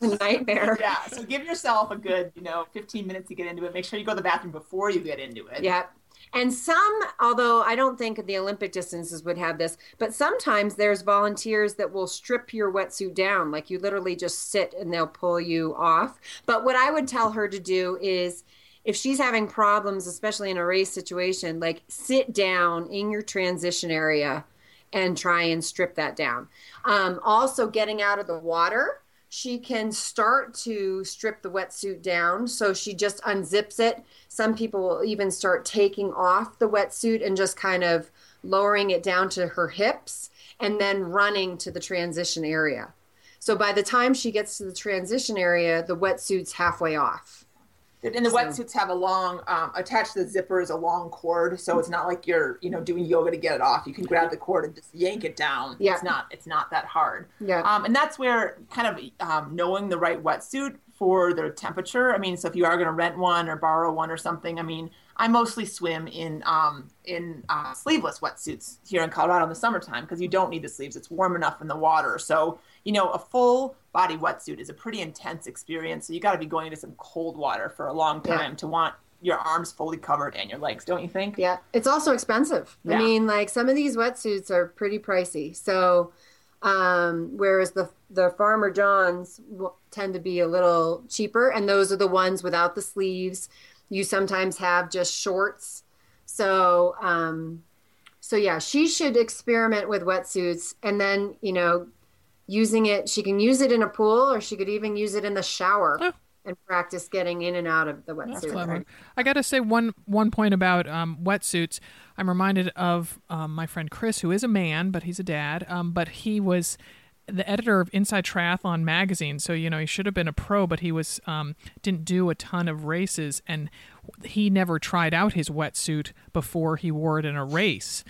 nightmare. Yeah, so give yourself a good, you know, 15 minutes to get into it. Make sure you go to the bathroom before you get into it. Yeah. And some, although I don't think the Olympic distances would have this, but sometimes there's volunteers that will strip your wetsuit down. Like you literally just sit and they'll pull you off. But what I would tell her to do is if she's having problems, especially in a race situation, like sit down in your transition area and try and strip that down. Um, also, getting out of the water she can start to strip the wetsuit down. So she just unzips it. Some people will even start taking off the wetsuit and just kind of lowering it down to her hips and then running to the transition area. So by the time she gets to the transition area, the wetsuit's halfway off. And the wetsuits have a long, um, attached to the zipper is a long cord, so it's not like you're, you know, doing yoga to get it off. You can grab the cord and just yank it down. Yeah. It's not, it's not that hard. Yeah. Um, and that's where kind of um, knowing the right wetsuit for the temperature. I mean, so if you are going to rent one or borrow one or something, I mean, I mostly swim in um, in uh, sleeveless wetsuits here in Colorado in the summertime because you don't need the sleeves. It's warm enough in the water. So you know, a full body wetsuit is a pretty intense experience. So you got to be going into some cold water for a long Yeah. time to want your arms fully covered and your legs, don't you think? Yeah, it's also expensive. I mean, like some of these wetsuits are pretty pricey. So, um, whereas the the Farmer Johns tend to be a little cheaper, and those are the ones without the sleeves. You sometimes have just shorts. So, um, so yeah, she should experiment with wetsuits, and then you know, using it. She can use it in a pool, or she could even use it in the shower. Oh. And practice getting in and out of the wetsuit. clever. I got to say one one point about um, wetsuits. I'm reminded of um, my friend Chris, who is a man, but he's a dad. Um, but he was the editor of Inside Triathlon magazine, so you know he should have been a pro, but he was um, didn't do a ton of races, and he never tried out his wetsuit before he wore it in a race.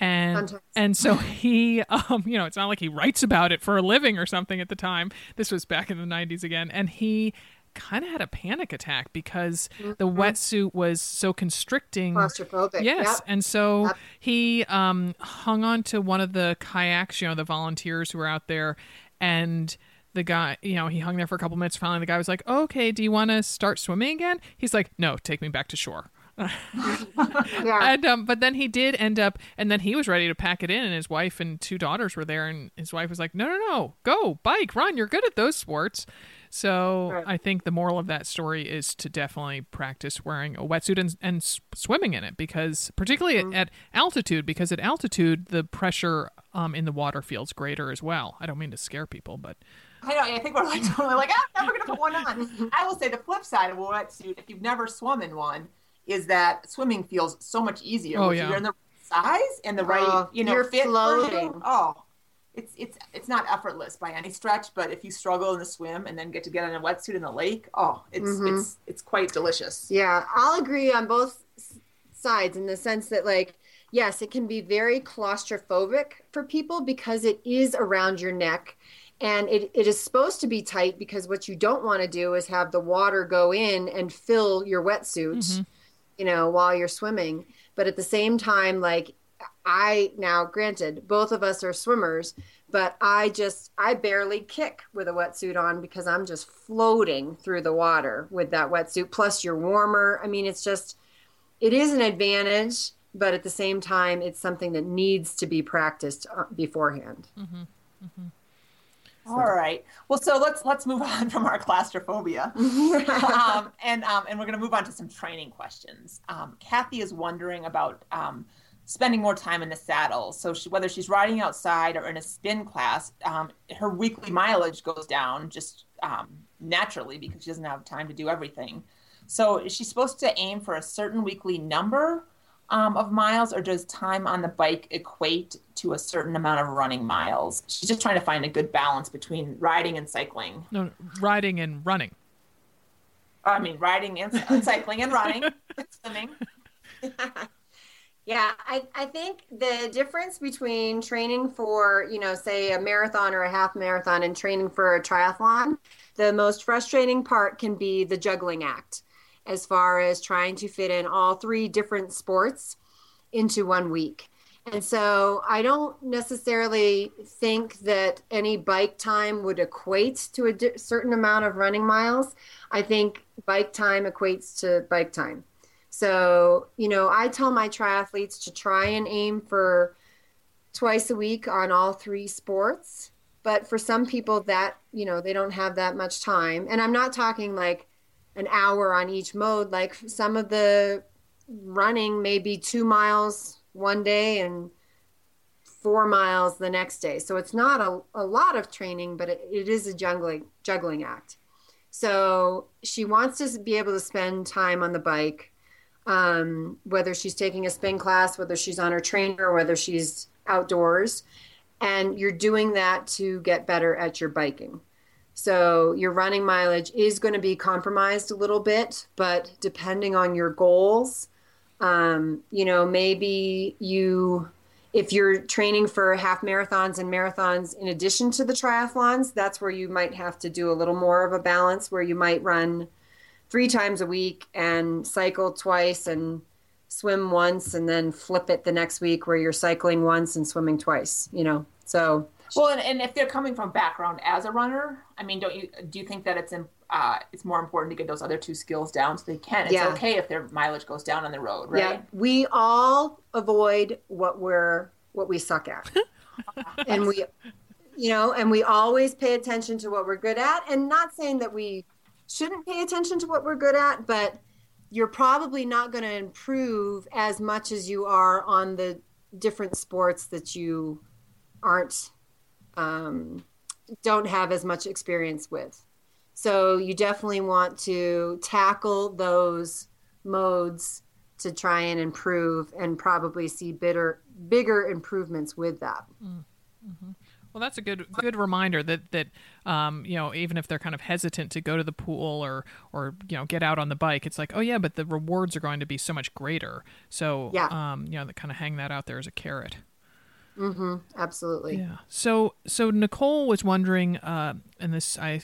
And Fantastic. and so he, um, you know, it's not like he writes about it for a living or something at the time. This was back in the 90s again. And he kind of had a panic attack because the wetsuit was so constricting. Claustrophobic. Yes. Yep. And so Yep. he um, hung on to one of the kayaks, you know, the volunteers who were out there. And the guy, you know, he hung there for a couple minutes. Finally, the guy was like, okay, do you want to start swimming again? He's like, no, take me back to shore. yeah. And um, but then he did end up, and then he was ready to pack it in, and his wife and two daughters were there, and his wife was like, "No, no, no, go bike, run. You're good at those sports." So Right. I think the moral of that story is to definitely practice wearing a wetsuit and, and swimming in it, because particularly Mm-hmm. at, at altitude, because at altitude the pressure um, in the water feels greater as well. I don't mean to scare people, but I know. I think we're like totally like, ah, I'm never gonna put one on. I will say the flip side of a wetsuit, if you've never swum in one, is that swimming feels so much easier. Oh, if yeah. You're in the right size and the right, Oh, you know, you're fit floating. version. Oh, it's it's it's not effortless by any stretch, but if you struggle in the swim and then get to get in a wetsuit in the lake, oh, it's Mhm. it's it's quite delicious. Yeah, I'll agree on both sides in the sense that, like, yes, it can be very claustrophobic for people because it is around your neck and it, it is supposed to be tight because what you don't want to do is have the water go in and fill your wetsuit, you know, while you're swimming. But at the same time, like, I now, granted, both of us are swimmers, but I just, I barely kick with a wetsuit on because I'm just floating through the water with that wetsuit. Plus, you're warmer. I mean, it's just, it is an advantage, but at the same time, it's something that needs to be practiced uh, beforehand. All right. Well, so let's let's move on from our claustrophobia, um, and um, and we're going to move on to some training questions. Um, Kathy is wondering about um, spending more time in the saddle. So she, whether she's riding outside or in a spin class, um, her weekly mileage goes down just um, naturally because she doesn't have time to do everything. So is she supposed to aim for a certain weekly number um, of miles, or does time on the bike equate to a certain amount of running miles? She's just trying to find a good balance between riding and cycling. no riding and running. I mean, riding and, and cycling and running, and swimming. Yeah, I, I think the difference between training for, you know, say a marathon or a half marathon and training for a triathlon, the most frustrating part can be the juggling act as far as trying to fit in all three different sports into one week. And so I don't necessarily think that any bike time would equate to a certain amount of running miles. I think bike time equates to bike time. So, you know, I tell my triathletes to try and aim for twice a week on all three sports. But for some people, that, you know, they don't have that much time. And I'm not talking like an hour on each mode. Like some of the running may be two miles one day and four miles the next day. So it's not a, a lot of training, but it, it is a juggling, juggling act. So she wants to be able to spend time on the bike um, whether she's taking a spin class, whether she's on her trainer, whether she's outdoors. And you're doing that to get better at your biking. So your running mileage is going to be compromised a little bit, but depending on your goals, um, you know, maybe you, if you're training for half marathons and marathons in addition to the triathlons, that's where you might have to do a little more of a balance where you might run three times a week and cycle twice and swim once and then flip it the next week where you're cycling once and swimming twice you know? So Well, and, and if they're coming from background as a runner, I mean, don't you do you think that it's in, uh, it's more important to get those other two skills down so they can? It's Yeah. okay if their mileage goes down on the road, right? yeah we all avoid what we're what we suck at and we you know and we always pay attention to what we're good at and not saying that we shouldn't pay attention to what we're good at but you're probably not going to improve as much as you are on the different sports that you aren't um, don't have as much experience with so you definitely want to tackle those modes to try and improve and probably see bitter, bigger improvements with that. Well, that's a good good reminder that that um, you know even if they're kind of hesitant to go to the pool or or you know get out on the bike, it's like oh yeah, but the rewards are going to be so much greater. So Yeah. um, you know, kind of hang that out there as a carrot. Absolutely. Yeah. So so Nicole was wondering, uh, and this I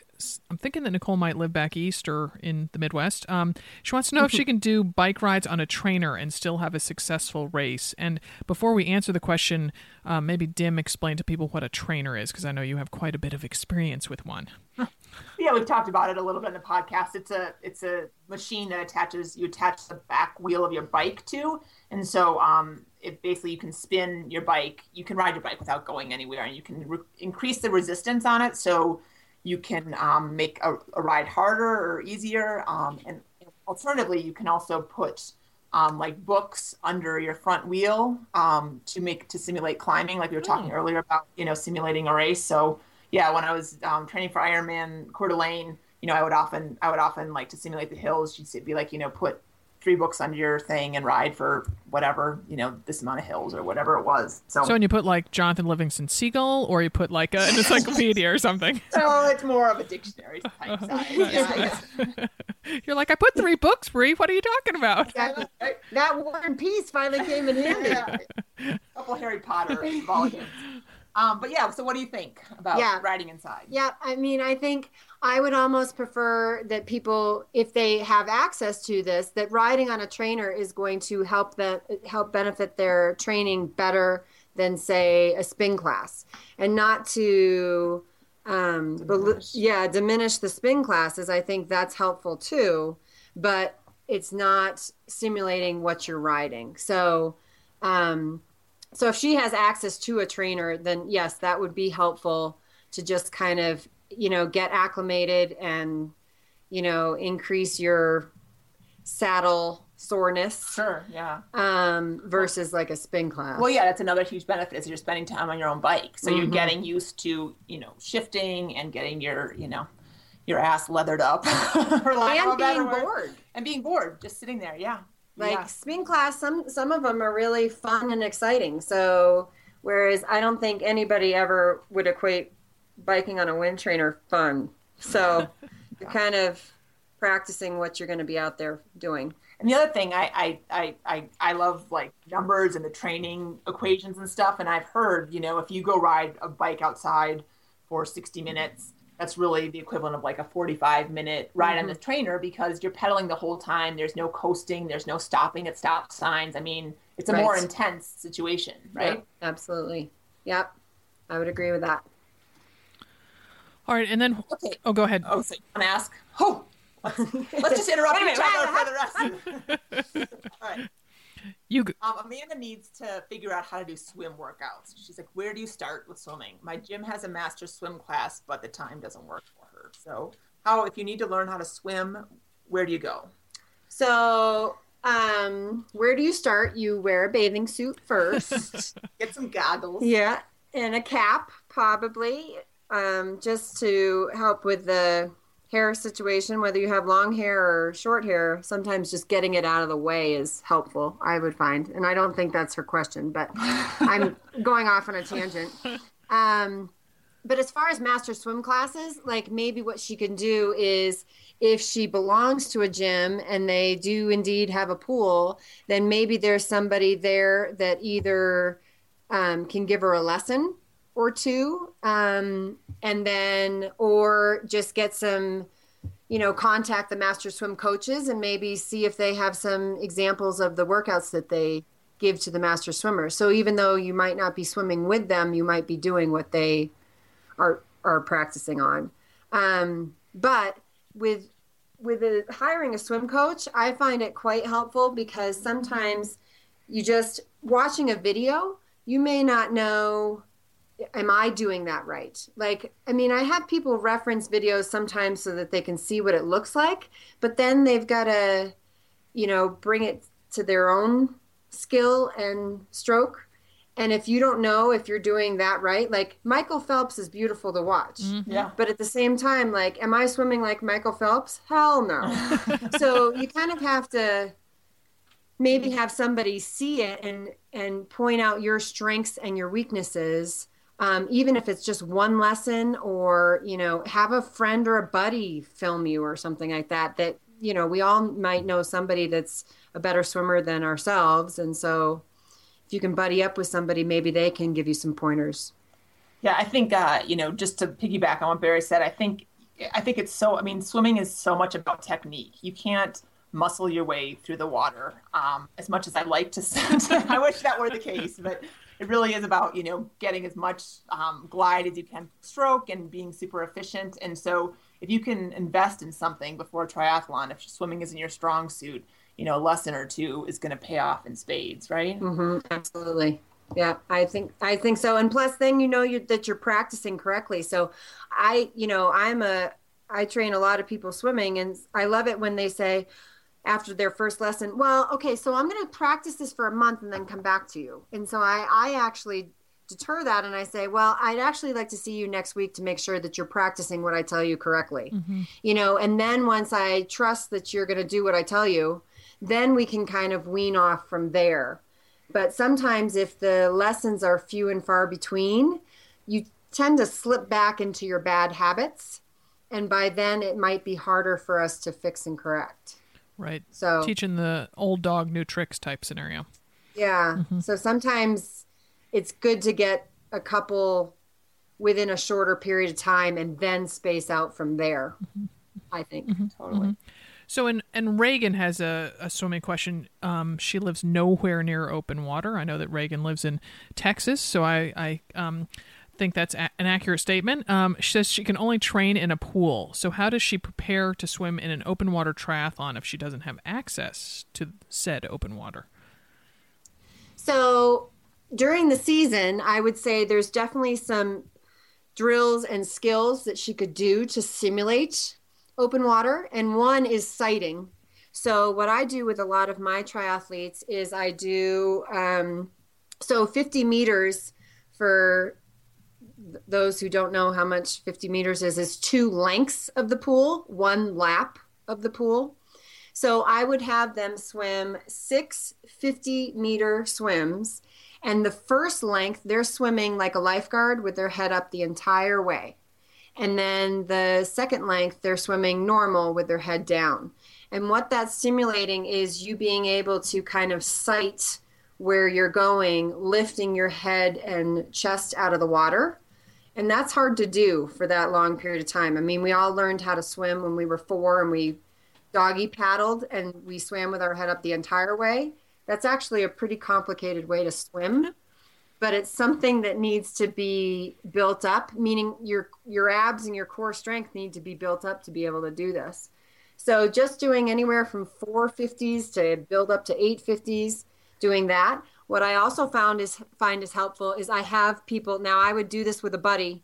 I'm thinking that Nicole might live back east or in the Midwest. Um, she wants to know if she can do bike rides on a trainer and still have a successful race. And before we answer the question, uh, maybe Dim explain to people what a trainer is because I know you have quite a bit of experience with one. yeah, we've talked about it a little bit in the podcast. It's a it's a machine that attaches you attach the back wheel of your bike to, and so um, it basically you can spin your bike. You can ride your bike without going anywhere, and you can re- increase the resistance on it, so you can um, make a, a, ride harder or easier. Um, and alternatively, you can also put um, like books under your front wheel um, to make to simulate climbing, like we were talking mm. earlier about, you know, simulating a race. So yeah, when I was um, training for Ironman Coeur d'Alene, you know, I would often I would often like to simulate the hills. She'd be like, you know, put three books under your thing and ride for whatever you know this amount of hills or whatever it was. So, so when you put like Jonathan Livingston Seagull, or you put like an encyclopedia or something. So it's more of a dictionary type size. yeah, You're like, I put three books, Brie. What are you talking about? That, that War and Peace finally came in handy. Yeah. A couple Harry Potter volumes. Um, but yeah, so what do you think about yeah. riding inside? Yeah, I mean, I think I would almost prefer that people, if they have access to this, that riding on a trainer is going to help them help benefit their training better than say a spin class, and not to um, diminish. yeah diminish the spin classes. I think that's helpful too, but it's not simulating what you're riding. So. Um, so if she has access to a trainer, then yes, that would be helpful to just kind of, you know, get acclimated and, you know, increase your saddle soreness. Sure, yeah. Um, versus like a spin class. Well, yeah, that's another huge benefit is you're spending time on your own bike. So mm-hmm. you're getting used to, you know, shifting and getting your, you know, your ass leathered up. and being bored. And being bored, just sitting there, yeah. Like yeah. spin class, some some of them are really fun and exciting. So whereas I don't think anybody ever would equate biking on a wind trainer fun. So you're kind of practicing what you're going to be out there doing. And the other thing, I, I, I, I, I love like numbers and the training equations and stuff. And I've heard, you know, if you go ride a bike outside for 60 minutes, that's really the equivalent of like a 45 minute ride mm-hmm. on the trainer because you're pedaling the whole time. There's no coasting, there's no stopping at stop signs. I mean, it's a right. more intense situation, right? Yep, absolutely. Yep. I would agree with that. All right, and then okay. Oh, go ahead. Oh, so you want to ask? Oh, let's, let's just interrupt each other for the rest. All right. You um, Amanda needs to figure out how to do swim workouts. She's like, "Where do you start with swimming?" My gym has a master swim class, but the time doesn't work for her. So, how if you need to learn how to swim, where do you go? So, um, where do you start? You wear a bathing suit first. Get some goggles. Yeah, and a cap, probably, um, just to help with the hair situation, whether you have long hair or short hair, sometimes just getting it out of the way is helpful, I would find. And I don't think that's her question, but I'm going off on a tangent. Um, but as far as master swim classes, like maybe what she can do is if she belongs to a gym and they do indeed have a pool, then maybe there's somebody there that either um, can give her a lesson or two um, and then or just get some you know contact the master swim coaches and maybe see if they have some examples of the workouts that they give to the master swimmers so even though you might not be swimming with them you might be doing what they are are practicing on. Um, but with with a, hiring a swim coach i find it quite helpful because sometimes you just watching a video you may not know am I doing that right? Like, I mean, I have people reference videos sometimes so that they can see what it looks like, but then they've got to, you know, bring it to their own skill and stroke. And if you don't know if you're doing that right, like Michael Phelps is beautiful to watch. Mm-hmm. Yeah. But at the same time, like, am I swimming like Michael Phelps? Hell no. so you kind of have to maybe have somebody see it and and point out your strengths and your weaknesses um, even if it's just one lesson or you know have a friend or a buddy film you or something like that that you know we all might know somebody that's a better swimmer than ourselves. And so if you can buddy up with somebody maybe they can give you some pointers. Yeah i think uh, you know just to piggyback on what barrie said i think i think it's so i mean swimming is so much about technique. You can't muscle your way through the water um, as much as i like to i wish that were the case but it really is about you know getting as much um, glide as you can stroke and being super efficient. And so if you can invest in something before triathlon, if swimming isn't your strong suit, you know, a lesson or two is going to pay off in spades, right? Mm-hmm, absolutely. Yeah, I think I think so. And plus, then you know you, that you're practicing correctly. So, I, you know, I'm a I train a lot of people swimming, and I love it when they say after their first lesson, "Well, okay, so I'm going to practice this for a month and then come back to you." And so I I actually deter that and I say, "Well, I'd actually like to see you next week to make sure that you're practicing what I tell you correctly." Mm-hmm. You know, and then once I trust that you're going to do what I tell you, then we can kind of wean off from there but sometimes, if the lessons are few and far between, you tend to slip back into your bad habits. And by then, it might be harder for us to fix and correct. Right. So, teaching the old dog, new tricks type scenario. Yeah. Mm-hmm. So sometimes it's good to get a couple within a shorter period of time and then space out from there. Mm-hmm. I think. Mm-hmm. Totally. Mm-hmm. So, and and Reagan has a, a swimming question. Um, she lives nowhere near open water. I know that Reagan lives in Texas, so I I um, think that's a- an accurate statement. Um, she says she can only train in a pool. So, how does she prepare to swim in an open water triathlon if she doesn't have access to said open water? So, during the season, I would say there's definitely some drills and skills that she could do to simulate open water, and one is sighting. So, what I do with a lot of my triathletes is I do um, so 50 meters for those who don't know how much 50 meters is, is two lengths of the pool, one lap of the pool. So, I would have them swim six 50 meter swims. And the first length, they're swimming like a lifeguard with their head up the entire way. And then the second length, they're swimming normal with their head down. And what that's simulating is you being able to kind of sight where you're going, lifting your head and chest out of the water. And that's hard to do for that long period of time. I mean, we all learned how to swim when we were four and we doggy paddled and we swam with our head up the entire way. That's actually a pretty complicated way to swim but it's something that needs to be built up meaning your your abs and your core strength need to be built up to be able to do this so just doing anywhere from 450s to build up to 850s doing that what i also found is find is helpful is i have people now i would do this with a buddy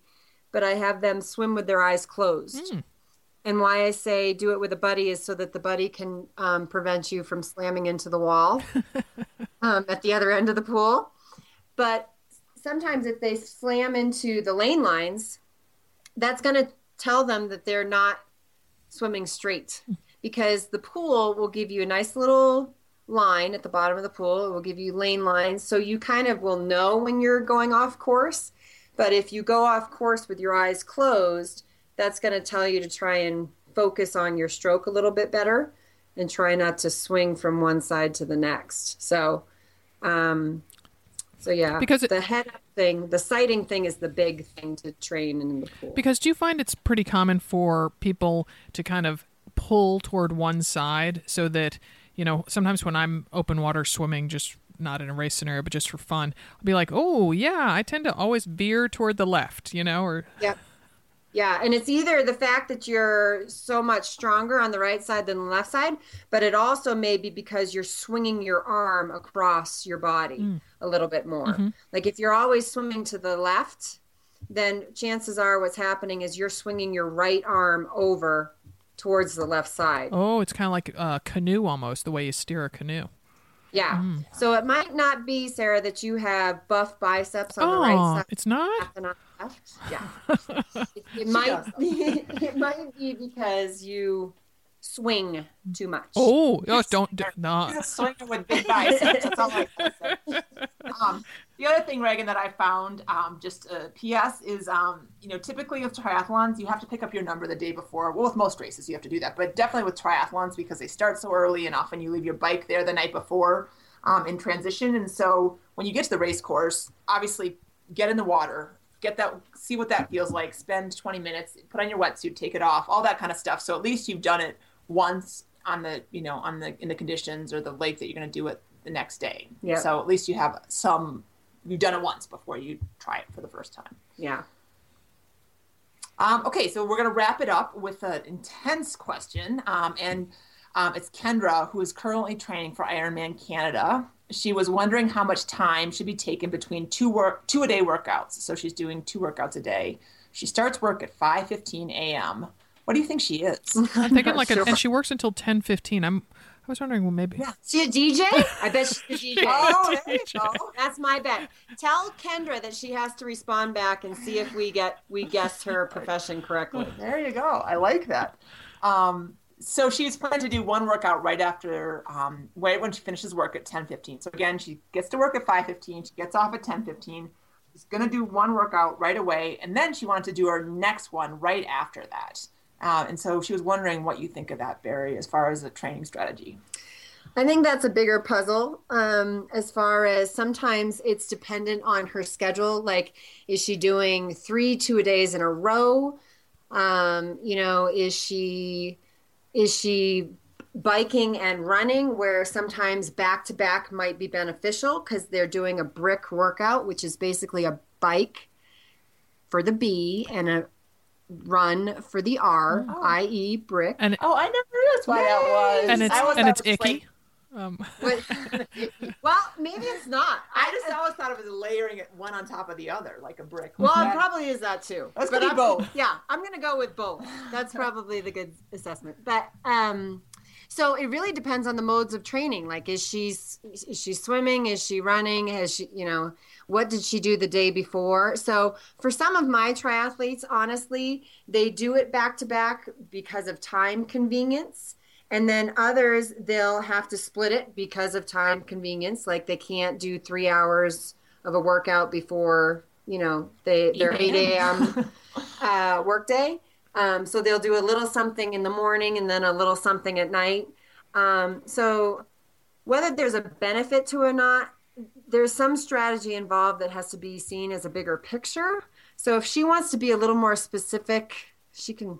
but i have them swim with their eyes closed. Mm. and why i say do it with a buddy is so that the buddy can um, prevent you from slamming into the wall um, at the other end of the pool. But sometimes if they slam into the lane lines, that's going to tell them that they're not swimming straight because the pool will give you a nice little line at the bottom of the pool. It will give you lane lines. So you kind of will know when you're going off course. But if you go off course with your eyes closed, that's going to tell you to try and focus on your stroke a little bit better and try not to swing from one side to the next. So, um, so yeah, because it, the head up thing, the sighting thing is the big thing to train in the pool. Because do you find it's pretty common for people to kind of pull toward one side so that you know sometimes when I'm open water swimming, just not in a race scenario, but just for fun, I'll be like, oh yeah, I tend to always veer toward the left, you know, or yeah. Yeah, and it's either the fact that you're so much stronger on the right side than the left side, but it also may be because you're swinging your arm across your body mm. a little bit more. Mm-hmm. Like if you're always swimming to the left, then chances are what's happening is you're swinging your right arm over towards the left side. Oh, it's kind of like a canoe almost, the way you steer a canoe. Yeah. Mm. So it might not be, Sarah, that you have buff biceps on oh, the right oh, side. It's not? left. Yeah. it, it might be, it might be because you swing too much. Oh, oh don't do, no. Swinging with big biceps. That's all I um, the other thing, Reagan, that I found, um, just a PS, is um, you know typically with triathlons you have to pick up your number the day before. Well, with most races you have to do that, but definitely with triathlons because they start so early and often you leave your bike there the night before um, in transition. And so when you get to the race course, obviously get in the water, get that see what that feels like spend 20 minutes put on your wetsuit take it off all that kind of stuff so at least you've done it once on the you know on the in the conditions or the lake that you're going to do it the next day yeah so at least you have some you've done it once before you try it for the first time. Yeah. Um, okay, so we're going to wrap it up with an intense question. Um, and um, it's Kendra, who is currently training for Ironman Canada. She was wondering how much time should be taken between two work two a day workouts. So she's doing two workouts a day. She starts work at 5:15 a.m. What do you think she is? I'm thinking like, a, and she works until 10:15. I'm. I was wondering, well, maybe. Yeah. She a DJ? I bet she's a DJ. Oh, there you go. That's my bet. Tell Kendra that she has to respond back and see if we get we guessed her profession correctly. There you go. I like that. Um, so she's planning to do one workout right after, um, right when she finishes work at 10:15. So again, she gets to work at 5:15. She gets off at 10:15. She's gonna do one workout right away, and then she wanted to do her next one right after that. Uh, and so she was wondering what you think of that, Barrie, as far as the training strategy. I think that's a bigger puzzle um, as far as sometimes it's dependent on her schedule. Like, is she doing three two a days in a row? Um, you know, is she is she biking and running where sometimes back to back might be beneficial because they're doing a brick workout, which is basically a bike for the B and a run for the R, Oh. i.e., brick. And Oh, I never realized why that was. and it's and it's it was like- icky. um, But- well, maybe it's not. I just always thought it was layering it one on top of the other, like a brick. Well, That- it probably is that too. That's But be I'm- both. Yeah, I'm gonna go with both. That's probably the good assessment. But um, so it really depends on the modes of training. Like, is she is she swimming? Is she running? Has she you know what did she do the day before? So for some of my triathletes, honestly, they do it back to back because of time convenience. And then others, they'll have to split it because of time convenience. Like they can't do three hours of a workout before, you know, they, their 8 a.m. uh, workday. Um, so they'll do a little something in the morning and then a little something at night. Um, so whether there's a benefit to it or not, there's some strategy involved that has to be seen as a bigger picture. So if she wants to be a little more specific, she can,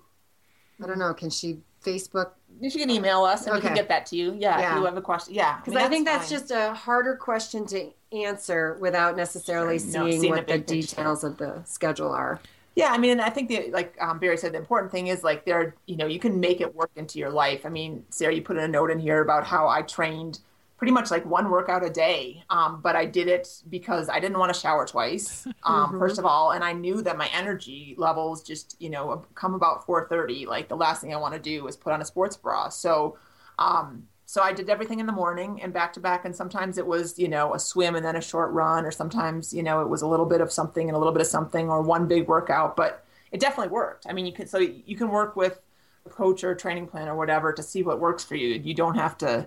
I don't know, can she Facebook She can email us and we can get that to you. Yeah, Yeah. if you have a question. Yeah, Because I, mean, think that's fine. just a harder question to answer without necessarily Sure. No, seeing seeing what the the details of the schedule are. Yeah, I mean, and I think the like um, Barrie said, the important thing is like there, you know, you can make it work into your life. I mean, Sarah, you put in a note in here about how I trained pretty much like one workout a day, um, but I did it because I didn't want to shower twice. Um, First of all, and I knew that my energy levels just, you know, come about 4:30. Like the last thing I want to do is put on a sports bra. So, um, so I did everything in the morning and back to back. And sometimes it was, you know, a swim and then a short run, or sometimes, you know, it was a little bit of something and a little bit of something, or one big workout. But it definitely worked. I mean, you can so you can work with a coach or a training plan or whatever to see what works for you. You don't have to.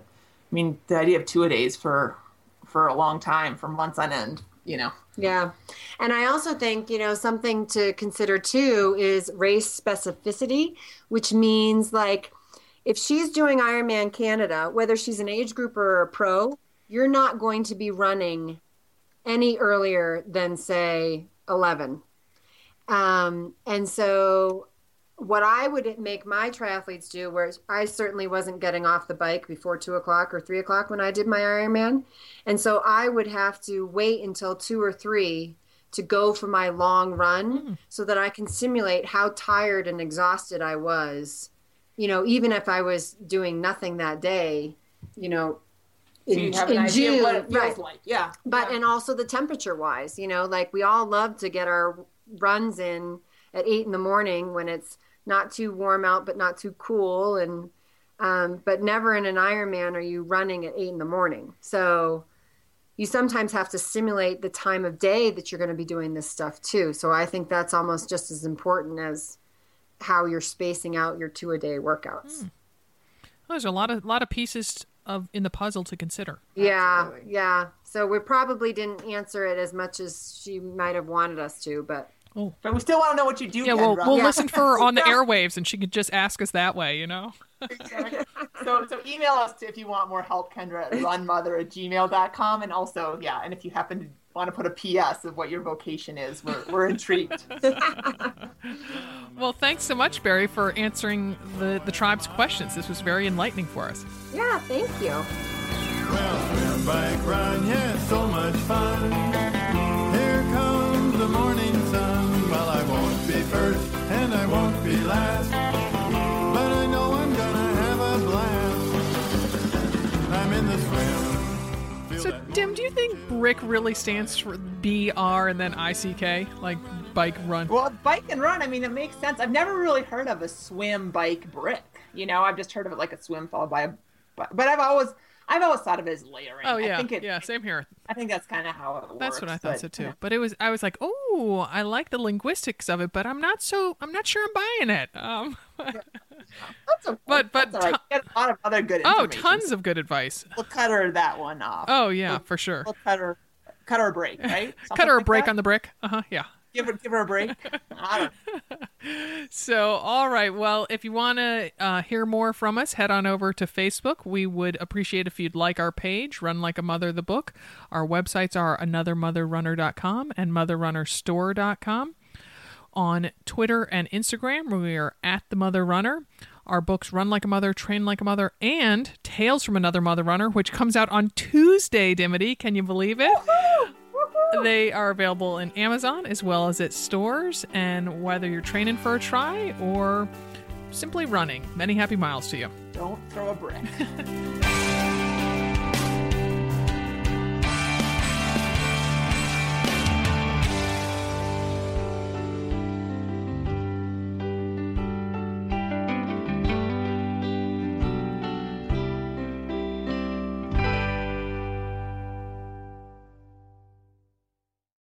I mean, the idea of two a days for for a long time, for months on end, you know. Yeah. And I also think, you know, something to consider too is race specificity, which means like if she's doing Ironman Canada, whether she's an age group or a pro, you're not going to be running any earlier than, say, 11. Um, and so what I would make my triathletes do, where I certainly wasn't getting off the bike before two o'clock or three o'clock when I did my Ironman. And so I would have to wait until two or three to go for my long run hmm. so that I can simulate how tired and exhausted I was, you know, even if I was doing nothing that day, you know, So you have an idea of what it feels right like. Yeah. but yeah. and also the temperature wise you know like we all love to get our runs in at eight in the morning when it's not too warm out but not too cool. And um, but never in an ironman are you running at eight in the morning. So you sometimes have to simulate the time of day that you're going to be doing this stuff too. So i think that's almost just as important as how you're spacing out your two a day workouts. There's a lot of lot of pieces of in the puzzle to consider. yeah Absolutely. yeah. So we probably didn't answer it as much as she might have wanted us to but Oh. But we still want to know what you do. Yeah, we'll we'll Yeah. listen for her on the airwaves, and she could just ask us that way, you know. so, so email us if you want more help, Kendra at runmother at gmail.com. And also, yeah, and if you happen to want to put a PS of what your vocation is, we're, we're intrigued. Well, thanks so much, Barrie, for answering the the tribe's questions. This was very enlightening for us. Yeah, thank you. Well, swim, bike, run, yeah, so much fun. first, and I won't be last. But I know I'm gonna have a blast. I'm in the swim. So, Dim, do you think Brick really stands for B R and then I C K? Like bike run? Well, bike and run, I mean, it makes sense. I've never really heard of a swim, bike, brick. You know, I've just heard of it like a swim followed by a. But I've always I've always thought of it as layering. Oh yeah, I think it, yeah, same here. I think that's kind of how it works. That's what I thought but, so too. you know, But it was I was like, oh, I like the linguistics of it, but I'm not so I'm not sure I'm buying it. Um, okay. But- but right. ton- get a lot of other good. oh, tons of good advice. We'll cut her that one off. Oh yeah, for sure. We'll cut her, cut her a break, right? Cut her a break on. on the brick. Uh huh. Yeah. Give her, give her a break. I don't. So, all right. Well, if you want to uh, hear more from us, head on over to Facebook. We would appreciate if you'd like our page, Run Like a Mother the book. Our websites are anothermotherrunner.com and motherrunnerstore.com. On Twitter and Instagram, we are at the Mother Runner. Our books Run Like a Mother, Train Like a Mother, and Tales from Another Mother Runner, which comes out on Tuesday, Dimity. Can you believe it? They are available in Amazon as well as at stores. And whether you're training for a tri or simply running, many happy miles to you. Don't throw a brick.